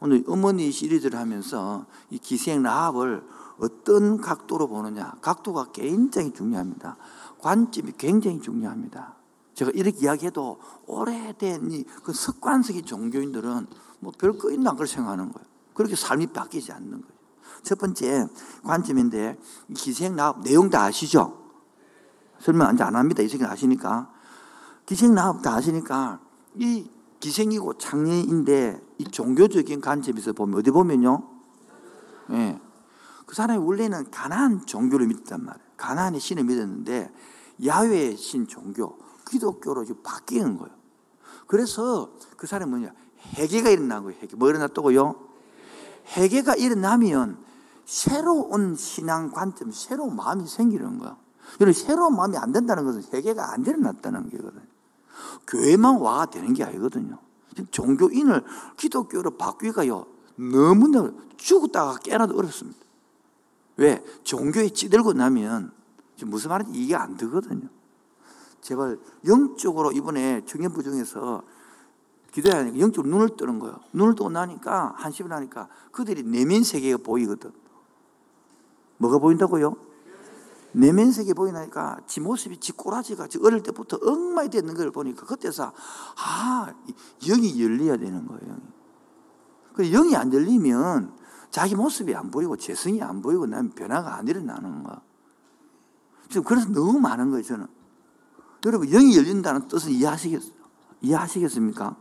오늘 어머니 시리즈를 하면서 이 기생 라합을 어떤 각도로 보느냐. 각도가 굉장히 중요합니다. 관점이 굉장히 중요합니다. 제가 이렇게 이야기해도 오래된 이 그 습관적인 종교인들은 뭐 별거 있나 그걸 생각하는 거예요. 그렇게 삶이 바뀌지 않는 거예요. 첫 번째 관점인데 기생 라합 내용 다 아시죠? 설명 안 합니다. 이 새끼 아시니까. 기생 라합 다 아시니까 이 기생이고 장애인데 이 종교적인 관점에서 보면 어디 보면요. 예. 네. 그 사람이 원래는 가나안 종교를 믿었단 말이에요. 가나안의 신을 믿었는데 야외의 신 종교, 기독교로 지금 바뀌는 거예요. 그래서 그 사람이 뭐냐? 해계가 일어난 거예요. 해계. 뭐 일어났다고요? 해계가 일어나면 새로운 신앙 관점, 새로운 마음이 생기는 거야. 여러분, 새로운 마음이 안 된다는 것은 해계가 안 일어났다는 거거든요. 교회만 와가 되는 게 아니거든요. 종교인을 기독교로 바뀌기가요, 너무나 죽었다가 깨어나도 어렵습니다. 왜? 종교에 찌들고 나면 무슨 말인지 이게 안 되거든요. 제발 영적으로 이번에 청년부 중에서 기도해야 하니까 영적으로 눈을 뜨는 거예요. 눈을 뜨고 나니까 한심을 하니까 그들이 내면 세계가 보이거든. 뭐가 보인다고요? 내면 세계 보이니까 지 모습이 지 꼬라지가 지 어릴 때부터 엉망이 되는 걸 보니까 그때서 아 영이 열려야 되는 거예요. 그 영이 안 열리면 자기 모습이 안 보이고 재성이 안 보이고 나면 변화가 안 일어나는 거. 지금 그래서 너무 많은 거예요 저는. 여러분 영이 열린다는 뜻은 이해하시겠, 이해하시겠습니까?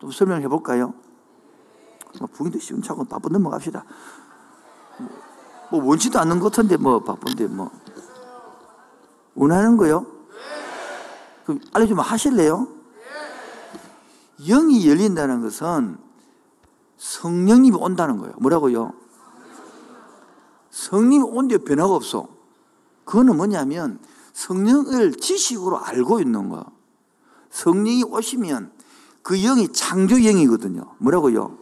좀 설명해 볼까요? 뭐 부인도 시원찮고 바쁜 넘어갑시다. 뭐 원치도 않는 것 같은데 뭐 바쁜데 뭐 원하는 거요? 그럼 알려주면 하실래요? 영이 열린다는 것은 성령님이 온다는 거예요. 뭐라고요? 성령이 온데 변화가 없어. 그거는 뭐냐면 성령을 지식으로 알고 있는 거. 성령이 오시면 그 영이 창조 영이거든요. 뭐라고요?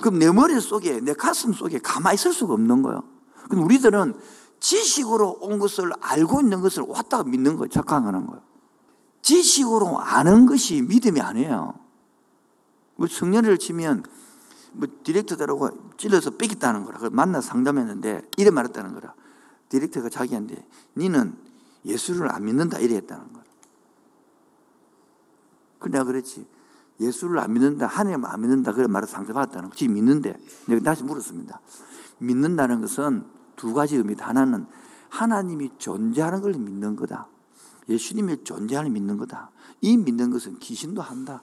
그럼 내 머릿속에, 내 가슴 속에 가만히 있을 수가 없는 거예요. 그럼 우리들은 지식으로 온 것을 알고 있는 것을 왔다가 믿는 거예요. 착각하는 거예요. 지식으로 아는 것이 믿음이 아니에요. 뭐 성년을 치면 뭐 디렉터들하고 찔러서 뺏겼다는 거라. 만나 상담했는데 이래 말했다는 거라. 디렉터가 자기한테 니는 예수를 안 믿는다 이래 했다는 거라. 그 내가 그랬지. 예수를 안 믿는다, 하나님 안 믿는다, 그런 말을 상처받았다는 거. 지금 믿는데, 내가 다시 물었습니다. 믿는다는 것은 두 가지 의미다. 하나는 하나님이 존재하는 걸 믿는 거다. 예수님이 존재하는 믿는 거다. 이 믿는 것은 귀신도 한다.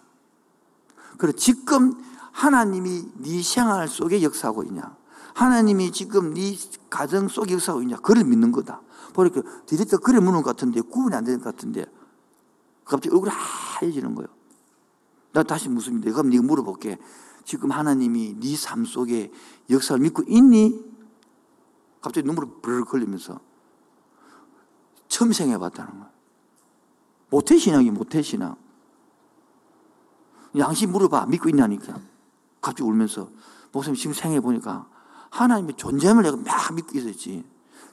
그래 지금 하나님이 네 생활 속에 역사하고 있냐? 하나님이 지금 네 가정 속에 역사하고 있냐? 그걸 믿는 거다. 보니까 디렉터 그래 묻는 것 같은데 구분이 안 되는 것 같은데 갑자기 얼굴이 하얘지는 거예요. 나 다시 묻습니다. 그럼 네가 물어볼게. 지금 하나님이 네 삶 속에 역사를 믿고 있니? 갑자기 눈물이 부르륵 걸리면서 처음 생각해봤다는 거야. 모태신앙이 모태신앙. 양심 물어봐. 믿고 있냐니까. 갑자기 울면서 목사님 지금 생각해보니까 하나님의 존재함을 내가 막 믿고 있었지.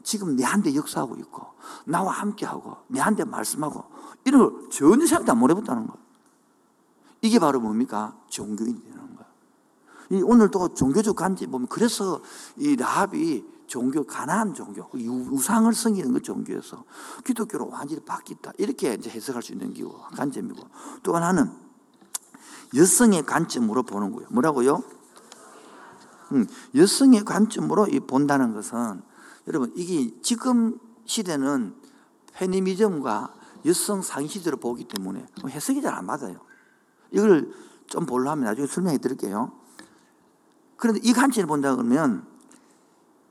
지금 내한테 역사하고 있고 나와 함께하고 내한테 말씀하고 이런 걸 전혀 생각도 안 해봤다는 거야. 이게 바로 뭡니까? 종교인이 되는 거예요. 오늘도 종교적 관점 보면 그래서 이 라합이 종교, 가난한 종교, 그 우상을 섬기는 그 종교에서 기독교로 완전히 바뀌었다. 이렇게 이제 해석할 수 있는 기고, 관점이고. 또 하나는 여성의 관점으로 보는 거예요. 뭐라고요? 음, 여성의 관점으로 본다는 것은 여러분, 이게 지금 시대는 페미니즘과 여성 상위 시대로 보기 때문에 해석이 잘 안 맞아요. 이걸 좀 보려면 나중에 설명해 드릴게요. 그런데 이 관점을 본다 그러면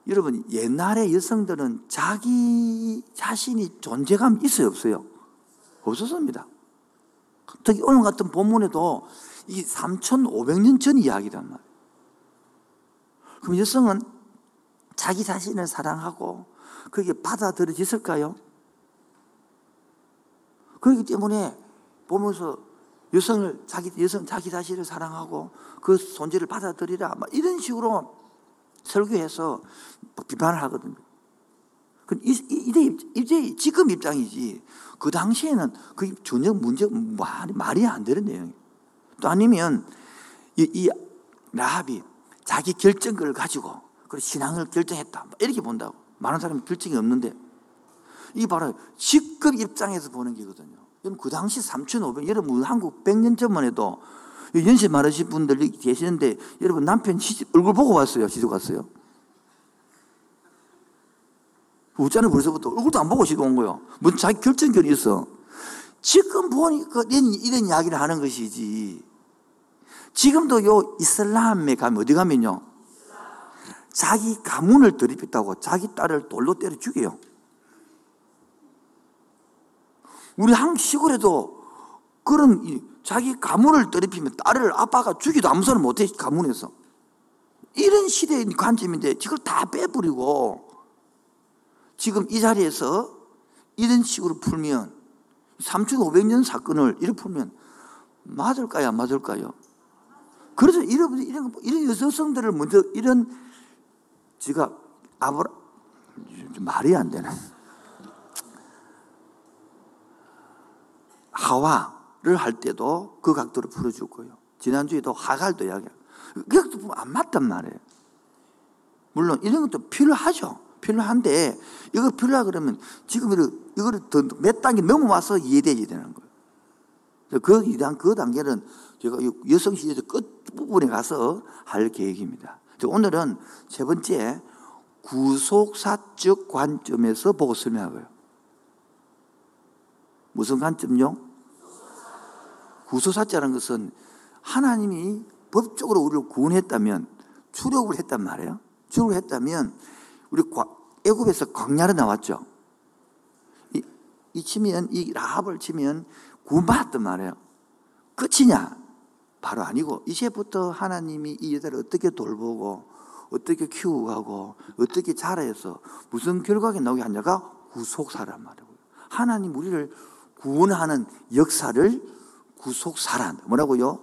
여러분 옛날에 여성들은 자기 자신이 존재감 있어요 없어요? 없었습니다. 특히 오늘 같은 본문에도 이 3,500년 전 이야기란 말이에요. 그럼 여성은 자기 자신을 사랑하고 그게 받아들여졌을까요? 그렇기 때문에 보면서 여성을 자기 여성 자기 자신을 사랑하고 그 존재를 받아들이라 막 이런 식으로 설교해서 비판을 하거든요. 이제, 이제 지금 입장이지 그 당시에는 그게 전혀 문제 말이 말이 안 되는 내용이에요. 또 아니면 이, 이 라합이 자기 결정을 가지고 그 신앙을 결정했다. 이렇게 본다고. 많은 사람이 결정이 없는데 이 바로 직급 입장에서 보는 게거든요. 여러분 그 당시 3,500 여러분 한국 100년 전만 해도 연세 많으신 분들이 계시는데 여러분 남편 시집 얼굴 보고 왔어요. 시집 갔어요. 웃자는 벌써부터 얼굴도 안 보고 시집 온 거예요. 뭔 자기 결정권이 있어. 지금 보니까 이런, 이런 이야기를 하는 것이지. 지금도 요 이슬람에 가면 어디 가면요. 자기 가문을 들이pis다고 자기 딸을 돌로 때려 죽여요. 우리 한국 시골에도 그런 자기 가문을 더럽히면 딸을 아빠가 죽이도 아무 소리 못해 가문에서 이런 시대의 관점인데 이걸 다 빼버리고 지금 이 자리에서 이런 식으로 풀면 3,500년 사건을 이렇게 풀면 맞을까요? 안 맞을까요? 그래서 이런, 이런, 이런 여성들을 먼저 이런 제가 아브라 말이 안 되네. 하와를 할 때도 그 각도로 풀어주고요. 지난주에도 하갈도 이야기해요. 그 각도 보면 안 맞단 말이에요. 물론 이런 것도 필요하죠. 필요한데 이거 필요하 그러면 지금 이거를 몇 단계 넘어와서 이해되야 되는 거예요. 그, 그 단계는 제가 여성 시대 끝부분에 가서 할 계획입니다. 오늘은 세 번째 구속사적 관점에서 보고 설명하고요. 무슨 관점요? 구속사자라는 것은 하나님이 법적으로 우리를 구원했다면 출애굽을 했단 말이에요. 출애굽을 했다면 우리 애굽에서 광야로 나왔죠. 이, 이 치면 이 라합을 치면 구원받았단 말이에요. 끝이냐? 바로 아니고 이제부터 하나님이 이 여자를 어떻게 돌보고 어떻게 키우고 가고 어떻게 자라해서 무슨 결과가 나오게 하냐가 구속사란 말이에요. 하나님 우리를 구원하는 역사를 구속사란 뭐라고요?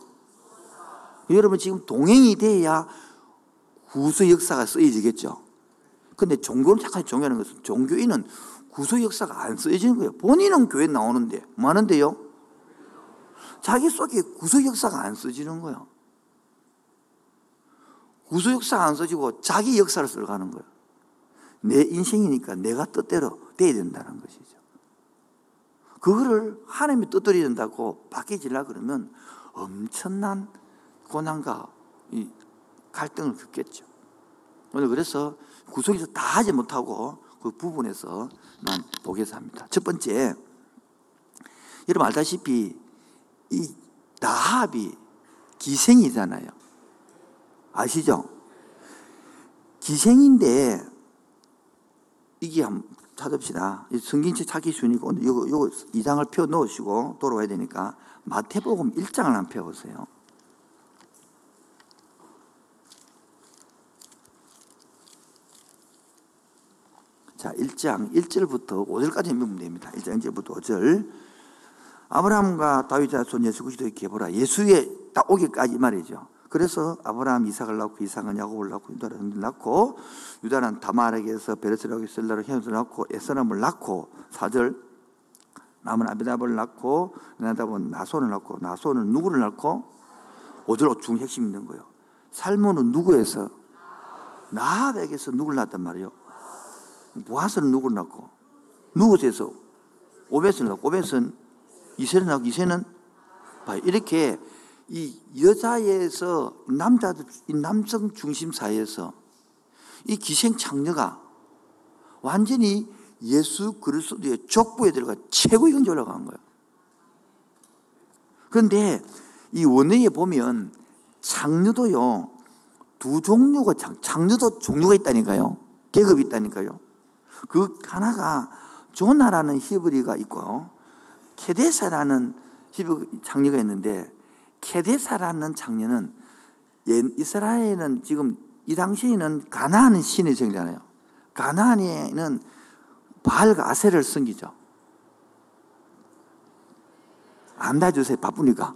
여러분 지금 동행이 돼야 구속 역사가 쓰여지겠죠. 근데 종교를 착하게 종교하는 것은 종교인은 구속 역사가 안 쓰여지는 거예요. 본인은 교회 나오는데 뭐 하는데요? 자기 속에 구속 역사가 안 써지는 거예요. 구속 역사가 안 써지고 자기 역사를 써가는 거예요. 내 인생이니까 내가 뜻대로 돼야 된다는 것이죠. 그거를 하나님이 된다고 바뀌지려 그러면 엄청난 고난과 갈등을 겪겠죠. 오늘 그래서 구속에서 다 하지 못하고 그 부분에서만 보겠어 합니다. 첫 번째, 여러분 알다시피 이 나합이 기생이잖아요. 아시죠? 기생인데 이게 찾읍시다. 성경책 찾기 오늘 요거, 요거 2장을 펴 넣으시고 돌아와야 되니까 마태복음 1장을 한번 펴보세요. 자, 1장 1절부터 5절까지 읽으면 됩니다. 1장 1절부터 5절. 아브라함과 다윗 자 손 예수 그리스도의 계보라. 예수의 딱 오기까지 말이죠. 그래서 아브라함 이삭을 낳고 이삭은 야곱을 낳고 유다를 낳고 유다는 다말에게서 베레스라고 셀라로 현수를 낳고 에스람을 낳고 4절 남은 아비답을 낳고 나답은 나손을 낳고 나손은 누구를 낳고? 5절 중 핵심 있는 거예요. 살모는 누구에서? 나합에게서 누구를 낳았단 말이에요. 보아스는 누구를 낳고? 누구에서? 오벳을 낳고 오벳은 이세를 낳고 이세는? 이렇게 이 여자에서 남자들 남성 중심 사회에서 이 기생 창녀가 완전히 예수 그리스도의 족보에 들어가 최고의 경지 올라간 거예요. 그런데 이 원어에 보면 창녀도요 두 종류가 창녀도 종류가 있다니까요. 계급이 있다니까요. 그 하나가 조나라는 히브리가 있고 케데사라는 히브리 장녀가 있는데 케데사라는 장녀는 이스라엘은 지금 이 당시에는 가나안 신의 정잖아요. 가나안에는 바알과 아세를 섬기죠. 안다주세요. 바쁘니까.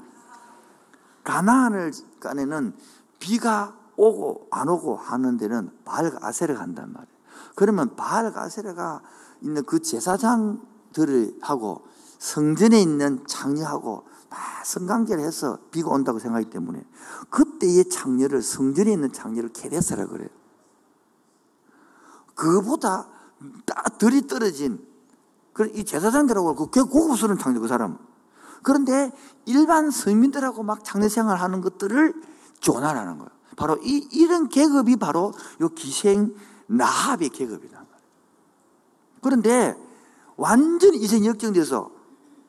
가나안을 간에는 비가 오고 안 오고 하는 데는 바알과 아세를 간단 말이에요. 그러면 바알 가세레가 있는 그 제사장들을 하고 성전에 있는 장녀하고 막 성강제를 해서 비가 온다고 생각하기 때문에 그때의 창녀를 성전에 있는 창녀를 케데스라 그래요. 그보다 덜이 떨어진 이 제사장들하고 그 고급스러운 창녀 그 사람. 그런데 일반 서민들하고 막 창녀 생활하는 것들을 조난하는 거예요. 바로 이 이런 계급이 바로 요 기생 나합의 계급이다. 그런데 완전히 이생이 역정돼서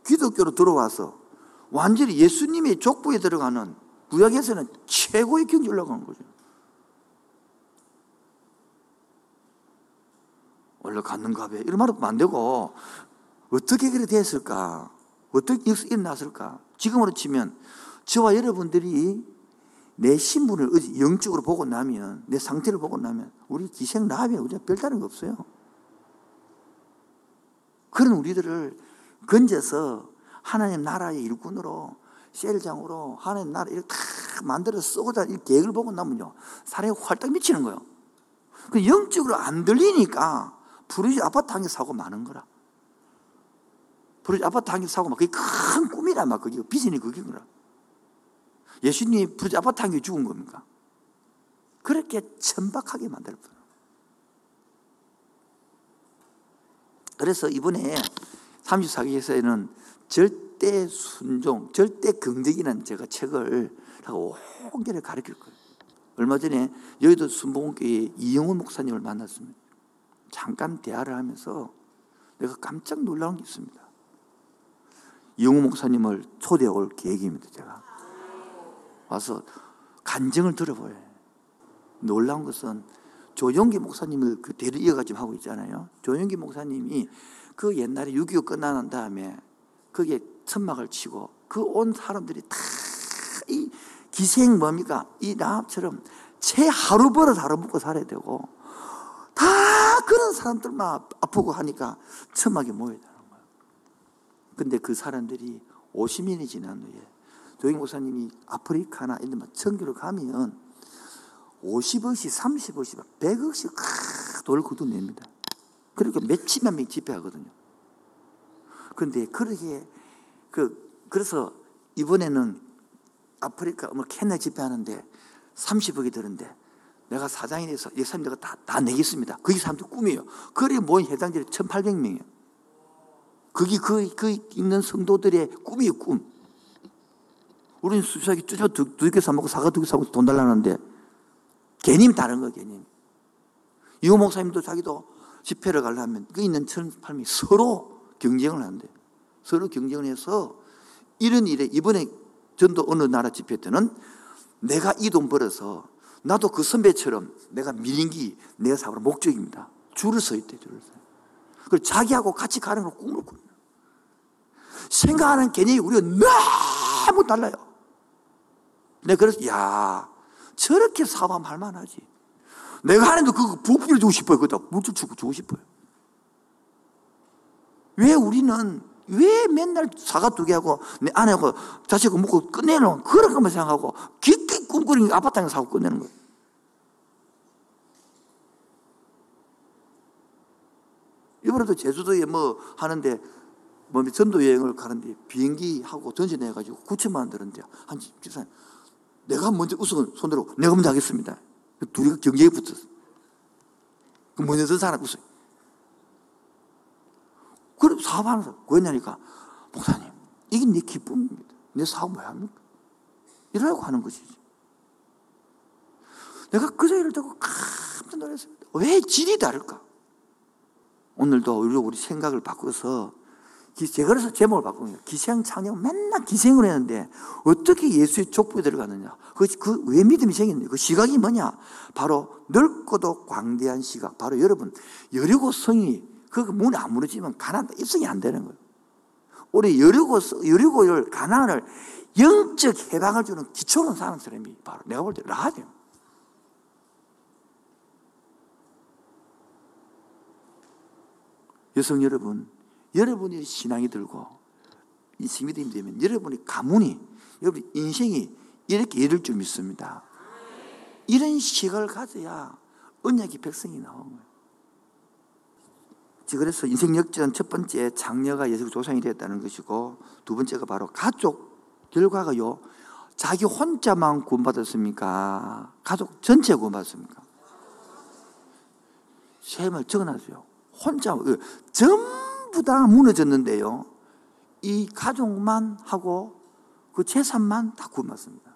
기독교로 들어와서 완전히 예수님의 족보에 들어가는 구약에서는 최고의 경지 올라간 거죠. 올라갔는가 봐. 이런 말 하면 안 되고, 어떻게 그렇게 됐을까? 어떻게 일어났을까? 지금으로 치면, 저와 여러분들이 내 신분을 영적으로 보고 나면, 내 상태를 보고 나면, 우리 기생 나합이 우리가 별다른 거 없어요. 그런 우리들을 건져서 하나님 나라의 일꾼으로 셀장으로 하나님 나라 이렇게 다 만들어 쓰고자 이 계획을 보고 나면요 사람이 활짝 미치는 거예요. 그 영적으로 안 들리니까 부르지 아파트 한 개 사고 많은 거라. 부르지 아파트 한 개 사고 막 그게 큰 꿈이라 막 그게 비전이 그게 거라. 예수님이 부르지 아파트 한 개 죽은 겁니까? 그렇게 천박하게 만들 뿐. 그래서 이번에 34기에서는 절대 순종, 절대 긍정이라는 제가 책을 온결에 가르칠 거예요. 얼마 전에 여의도 순복음교회 이영훈 목사님을 만났습니다. 잠깐 대화를 하면서 내가 깜짝 놀라운 게 있습니다. 이영훈 목사님을 초대해 올 계획입니다, 제가. 와서 간증을 들어보요 놀라운 것은 조용기 목사님을 그 대를 이어가지고 하고 있잖아요. 조용기 목사님이 그 옛날에 6.25 끝나는 다음에 거기에 천막을 치고 그 온 사람들이 다 이 기생 뭡니까? 이 나합처럼 채 하루 벌어 하루 먹고 살아야 되고 다 그런 사람들만 아프고 하니까 천막에 모여야 되는 거예요. 근데 그 사람들이 50년이 지난 후에 조영 목사님이 아프리카나 이런 데 청교를 가면 50억씩, 30억씩, 100억씩 돌 걷어냅니다. 그러니까 몇십만 명 집회하거든요. 그런데 그렇게, 그, 그래서 이번에는 아프리카, 뭐 케냐 집회하는데 30억이 드는데 내가 사장이 돼서 예산 내가 다, 다 내겠습니다. 그게 사람들 꿈이에요. 그래 모인 해당자리 1,800명이에요. 그게 그, 그 있는 성도들의 꿈이에요, 꿈. 우리는 수사기 쭈쭈 두, 두개 사먹고 사과 두 개 사먹고 돈 달라는데 개념이 다른 거 개념. 이호 목사님도 자기도 집회를 가려면 그 있는 천팔미 서로 경쟁을 하는데 서로 경쟁을 해서 이런 일에 이번에 전도 어느 나라 집회 때는 내가 이 돈 벌어서 나도 그 선배처럼 내가 미인기 내가 사고 목적입니다. 줄을 서 있대 줄을 서. 그 자기하고 같이 가는 걸 꿈을 꾼. 생각하는 개념이 우리가 너무 달라요. 내가 그래서 야 저렇게 사업하면 할만하지. 내가 하는데 그거 부피를 주고 싶어요. 그다 물줄 주고 주고 싶어요. 왜 우리는 왜 맨날 사과 두 개하고 내 아내하고 자식하고 먹고 끝내는 그런 것만 생각하고 깊게 꿈꾸는 아파트 한 사고 끝내는 거예요. 이번에도 제주도에 뭐 하는데 뭐 전도 여행을 가는데 비행기 하고 전진해가지고 9천만 원 들었는데 한 집사님 내가 먼저 우선 손들어 내가 먼저 하겠습니다. 둘이 경쟁에 붙었어. 그 먼저 든 사람 웃어요. 사업하는 사람, 왜냐니까, 목사님, 이게 내 기쁨입니다. 내 사업 뭐 합니까? 이러라고 하는 것이지. 내가 그 소리를 듣고 깜짝 놀랐습니다. 왜 질이 다를까? 오늘도 우리 생각을 바꿔서 제가 그래서 제목을 바꾼 거예요. 기생 창녕 맨날 기생을 했는데 어떻게 예수의 족보에 들어가느냐. 그, 그, 왜 믿음이 생겼냐. 그 시각이 뭐냐. 바로 넓고도 광대한 시각. 바로 여러분, 여리고 성이, 그 문이 안 무너지면 가난, 입성이 안 되는 거예요. 우리 여리고, 여리고를, 가난을 영적 해방을 주는 기초로 사는 사람이 바로 내가 볼 때 라합이에요. 여성 여러분, 여러분이 신앙이 들고 이 믿음이 되면 여러분이 가문이 여러분 인생이 이렇게 이룰 줄 믿습니다. 이런 시각을 가져야 언약의 백성이 나오는 거예요. 그래서 인생 역전 첫 번째 장녀가 예수 조상이 되었다는 것이고 두 번째가 바로 가족 결과가요. 자기 혼자만 구원받았습니까? 가족 전체 구원받았습니까? 셈을 적어놨어요. 혼자 그 전부 다 무너졌는데요. 이 가족만 하고 그 재산만 다 구원받습니다.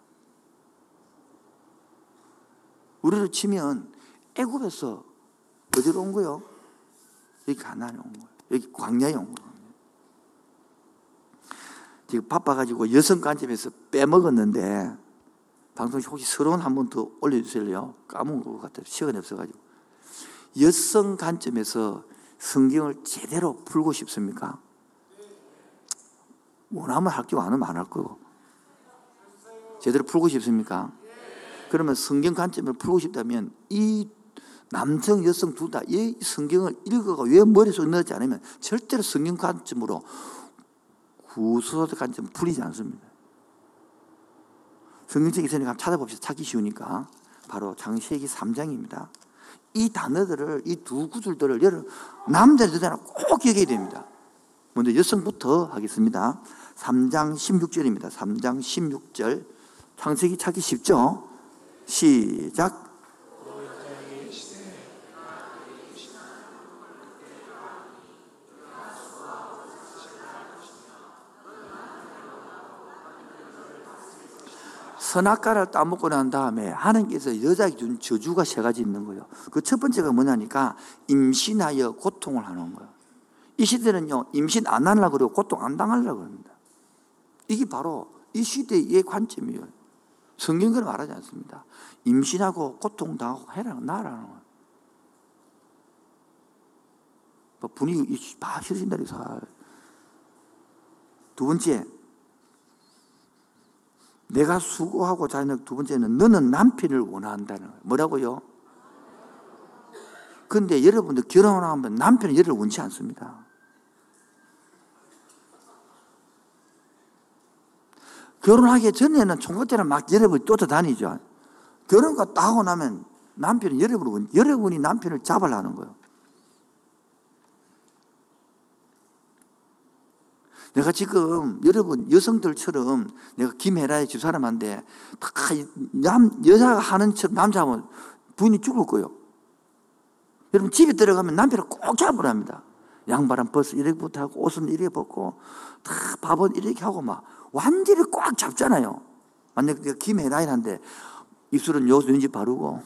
우리를 치면 애굽에서 어디로 온 거요? 여기 가나안에 온 거예요. 여기 광야에 온 거예요. 지금 바빠가지고 여성 간접에서 빼먹었는데 방송 혹시 서론 한 번 더 올려주실래요? 까먹은 것 같아요. 시간이 없어가지고. 여성 관점에서 성경을 제대로 풀고 싶습니까? 원하면 할게요. 안 하면 안 할 거고. 제대로 풀고 싶습니까? 그러면 성경 관점을 풀고 싶다면 이 남성, 여성 둘 다 이 성경을 읽어가 왜 머릿속에 넣지 않으면 절대로 성경 관점으로 구수소적 관점 풀리지 않습니다. 성경책 있으니까 찾아봅시다. 찾기 쉬우니까. 바로 장세기 3장입니다. 이 단어들을, 이 두 구절들을 여러분, 남자들 여자는 꼭 기억해야 됩니다. 먼저 여성부터 하겠습니다. 3장 16절입니다. 3장 16절. 창세기 찾기 쉽죠? 시작. 선악과를 따먹고 난 다음에 하나님께서 여자에게 준 저주가 세 가지 있는 거예요. 그 첫 번째가 뭐냐니까 임신하여 고통을 하는 거예요. 이 시대는요, 임신 안 하려고 그러고 고통 안 당하려고 합니다. 이게 바로 이 시대의 관점이에요. 성경은 말하지 않습니다. 임신하고 고통 당하고 해라, 나라는 거예요. 뭐 분위기 다 싫어진다, 살. 두 번째, 내가 수고하고 자는 두 번째는 너는 남편을 원한다는 거예요. 뭐라고요? 근데 여러분들 결혼하면 남편은 여러분을 원치 않습니다. 결혼하기 전에는 총각처럼 막 여러분이 쫓아다니죠. 결혼과 딱 하고 나면 남편은 여러분을, 여러분이 남편을 잡으려는 거예요. 내가 지금 여러분 여성들처럼 내가 김혜라의 집사람한테 다 남, 여자가 하는 척 남자하면 부인이 죽을 거예요. 여러분 집에 들어가면 남편을 꼭 잡으랍니다. 양말은 벗어 이렇게부터 하고 옷은 이렇게 벗고 다 밥은 이렇게 하고 막 완전히 꽉 잡잖아요. 만약 내가 김혜라인한테 입술은 요런지 바르고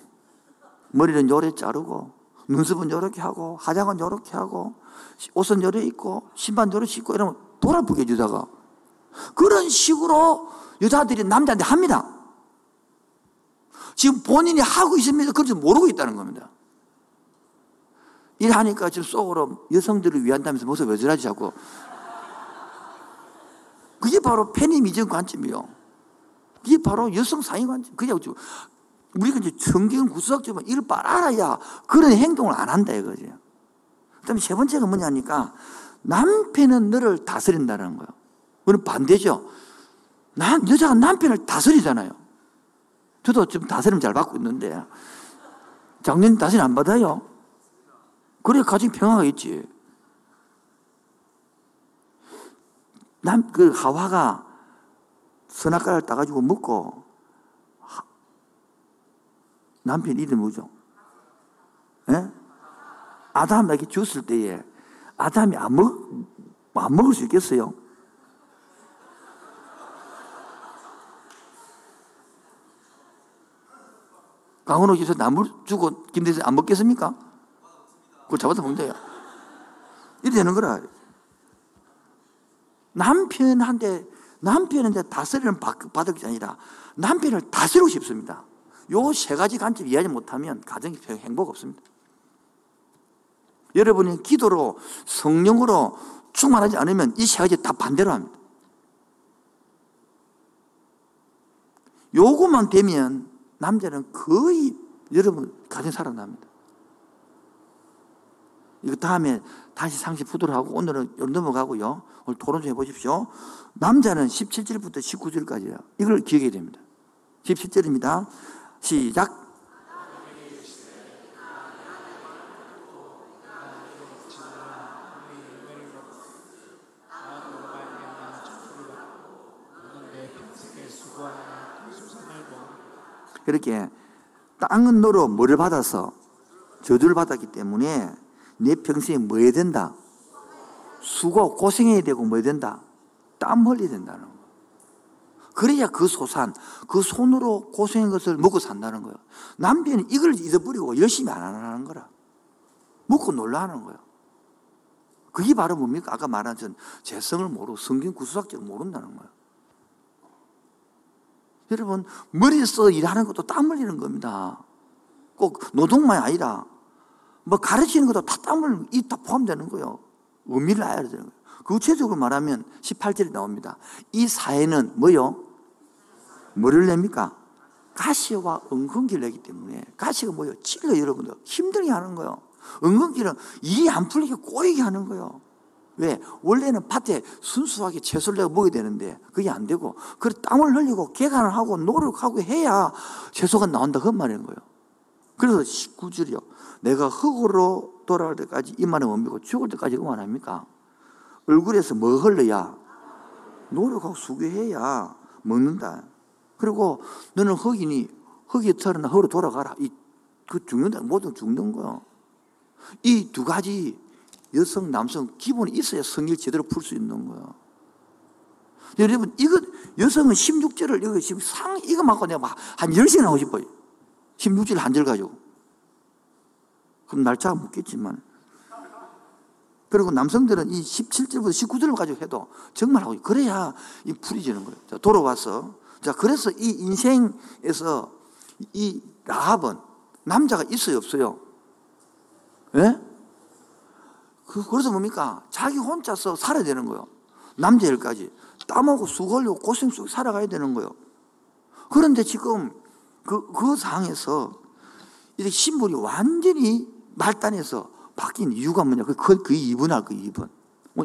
머리는 요래 자르고 눈썹은 요렇게 하고 화장은 요렇게 하고 옷은 요래 입고 신발 요래 신고 이러면 돌아보게 해주다가 그런 식으로 여자들이 남자한테 합니다. 지금 본인이 하고 있습니다. 그런지 모르고 있다는 겁니다. 일하니까 지금 속으로 여성들을 위한다면서 모습 왜 저러지 자꾸. 그게 바로 페미니즘 관점이요. 그게 바로 여성 상위 관점. 그게 우리가 이제 성경 구석적으로 이걸 알아야 그런 행동을 안 한다 이거죠. 그 다음에 세 번째가 뭐냐니까 남편은 너를 다스린다는 거예요. 그건 반대죠. 남, 여자가 남편을 다스리잖아요. 저도 지금 다스림 잘 받고 있는데, 작년 다스림 안 받아요? 그래, 가정 평화가 있지. 남, 그 하와가 선악과를 따가지고 먹고, 하, 남편 이름이 뭐죠? 예? 아담에게 줬을 때에 아담이 안, 먹, 안 먹을 수 있겠어요? 강원호 기서 나물 주고 김대세 안 먹겠습니까? 그걸 잡아서 먹는데요. 이래 되는 거라. 남편한테, 남편한테 다스리는 받을 게 아니라 남편을 다스리고 싶습니다. 요 세 가지 관점 이해하지 못하면 가정이 행복 없습니다. 여러분이 기도로 성령으로 충만하지 않으면 이 세 가지 다 반대로 합니다. 요거만 되면 남자는 거의 여러분 가정 살아납니다. 이거 다음에 다시 상시 푸도록 하고 오늘은 넘어가고요. 오늘 토론 좀 해보십시오. 남자는 17절부터 19절까지예요. 이걸 기억해야 됩니다. 17절입니다. 시작. 그렇게 땅은 너로 뭐를 받아서 저주를 받았기 때문에 내 평생에 뭐 해야 된다? 수고, 고생해야 되고 뭐 해야 된다? 땀 흘려야 된다는 거. 그래야 그 소산, 그 손으로 고생한 것을 먹고 산다는 거예요. 남편이 이걸 잊어버리고 열심히 안 하는 거라. 먹고 놀라는 거예요. 그게 바로 뭡니까? 아까 말한 전 재성을 모르고 성경 구수학적을 모른다는 거예요. 여러분, 머리에서 일하는 것도 땀 흘리는 겁니다. 꼭 노동만이 아니라, 뭐 가르치는 것도 다 땀을, 이 다 포함되는 거예요. 의미를 알아야 되는 거예요. 구체적으로 말하면 18절에 나옵니다. 이 사회는 뭐요? 뭐를 냅니까? 가시와 은근기를 내기 때문에 가시가 뭐요? 찔러 여러분들 힘들게 하는 거예요. 은근기는 일이 안 풀리게 꼬이게 하는 거예요. 왜? 원래는 밭에 순수하게 채소를 내가 먹어야 되는데 그게 안 되고 그래 땀을 흘리고 개간을 하고 노력하고 해야 채소가 나온다 그 말인 거예요. 그래서 19절이요. 내가 흙으로 돌아갈 때까지 이만은 뭡니까? 죽을 때까지 응원합니까? 얼굴에서 뭐 흘러야? 노력하고 수고해야 먹는다. 그리고 너는 흙이니 흙이 털어나 흙으로 돌아가라. 이, 그 죽는다. 모두 죽는 거야. 이두 가지 여성, 남성 기본이 있어야 성일 제대로 풀 수 있는 거야. 여러분, 이거, 여성은 16절을, 이거 지금 상, 이거 맞고 내가 한 10시간 하고 싶어요. 16절 한절 가지고. 그럼 날짜가 묻겠지만. 그리고 남성들은 이 17절부터 19절을 가지고 해도 정말 하고, 그래야 이 풀이지는 거예요. 자, 돌아와서. 자, 그래서 이 인생에서 이 라합은 남자가 있어요, 없어요? 예? 그, 그래서 뭡니까? 자기 혼자서 살아야 되는 거예요. 남자일까지. 땀하고 수걸리고 고생 속에 살아가야 되는 거예요. 그런데 지금 그, 그 상황에서 이렇게 신분이 완전히 말단해서 바뀐 이유가 뭐냐. 그, 그, 그 2분할 그 2분.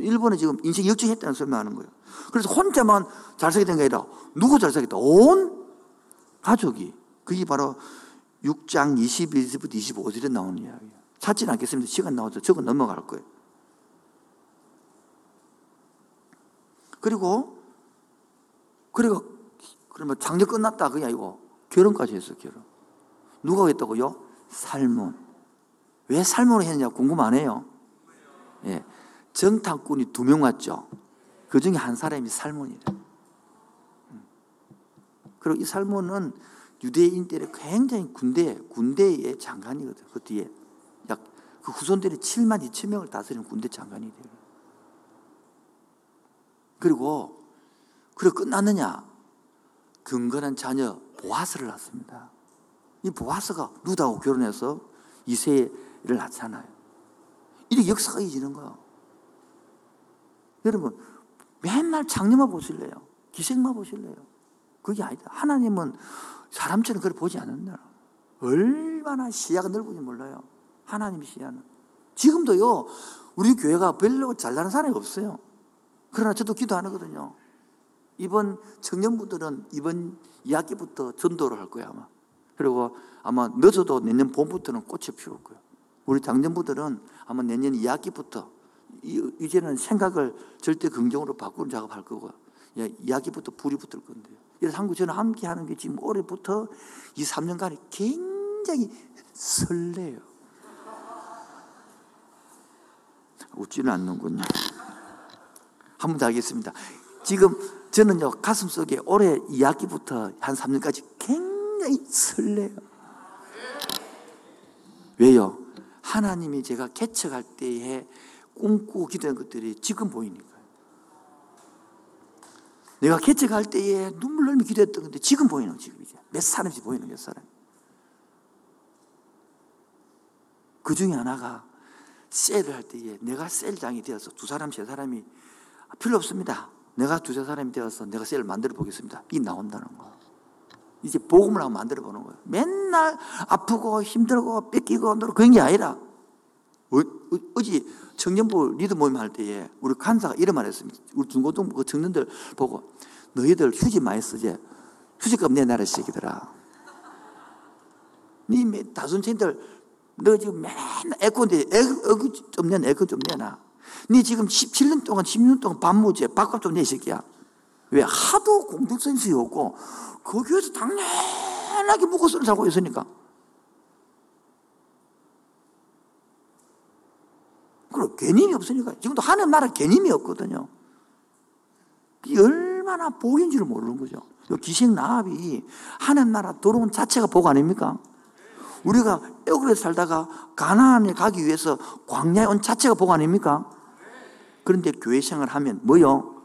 일본에 지금 인생 역전했다는 소리만 하는 거예요. 그래서 혼자만 잘 살게 된 게 아니라 누구 잘 살겠다? 온 가족이. 그게 바로 6장 21절부터 25절에 나오는 이야기예요. 찾지는 않겠습니다. 시간 나와서 적어 넘어갈 거예요. 그리고, 그리고, 그러면 장례 끝났다. 그게 아니고, 결혼까지 했어, 결혼. 누가 했다고요? 살몬. 왜 살몬을 했느냐 궁금 안 해요? 예. 정탐꾼이 두 명 왔죠. 그 중에 한 사람이 살몬이래. 음. 그리고 이 살몬은 유대인 때 굉장히 군대, 군대의 장관이거든. 그 뒤에. 약, 그 후손들이 7만 2천 명을 다스리는 군대 장관이 돼요. 그리고, 그리고 끝났느냐? 경건한 자녀 보아스를 낳습니다. 이 보아스가 루다하고 결혼해서 이세를 낳잖아요. 이렇게 역사가 이어지는 거예요. 여러분, 맨날 장례만 보실래요? 기생만 보실래요? 그게 아니다. 하나님은 사람처럼 그걸 보지 않는다. 얼마나 시야가 넓은지 몰라요. 하나님 시야는. 지금도요, 우리 교회가 별로 잘나는 사람이 없어요. 그러나 저도 기도하거든요. 이번 청년분들은 이번 2학기부터 전도를 할 거예요, 아마. 그리고 아마 늦어도 내년 봄부터는 꽃을 피울 거예요. 우리 장년부들은 아마 내년 2학기부터 이제는 생각을 절대 긍정으로 바꾸는 작업할 거고, 예, 이야기부터 불이 붙을 건데요. 그래서 한국 저는 함께 하는 게 지금 올해부터 이 3년간이 굉장히 설레요. 웃지는 않는군요. 한 번 더 하겠습니다. 지금 저는요, 가슴 속에 올해 2학기부터 한 3년까지 굉장히 설레요. 왜요? 하나님이 제가 개척할 때에 꿈꾸고 기도한 것들이 지금 보이니까. 내가 개척할 때에 눈물 흘리며 기도했던 건데 지금 보이는 거 지금 이제. 몇 사람씩 보이는 몇 사람. 그 중에 하나가 셀을 할 때에 내가 셀장이 되어서 두 사람, 세 사람이 필요 없습니다. 내가 두세 사람이 되어서 내가 셀을 만들어 보겠습니다. 이 나온다는 거. 이제 복음을 한번 만들어 보는 거예요. 맨날 아프고 힘들고 뺏기고 그런 게 아니라 어, 어, 제 청년부 리더 모임 할 때에 우리 간사가 이런 말 했습니다. 우리 중고등 그 청년들 보고 너희들 휴지 많이 쓰지? 휴지값 내놔라 새끼들아. 니 다순친들 너 지금 맨날 에코인데 에코 좀 내놔 에코 좀 내놔. 니 지금 17년 동안 16년 동안 밥 모지 밥값 좀 내 새끼야. 왜 하도 공덕선수이 없고 당연히 편안하게 묵어서 살고 있으니까. 그리고 개념이 없으니까. 지금도 하는 나라 개념이 없거든요. 얼마나 복인지를 모르는 거죠. 기생 나합이 하는 나라 들어온 자체가 복 아닙니까? 우리가 애굽에 살다가 가나안에 가기 위해서 광야에 온 자체가 복 아닙니까? 그런데 교회 생활 하면 뭐요?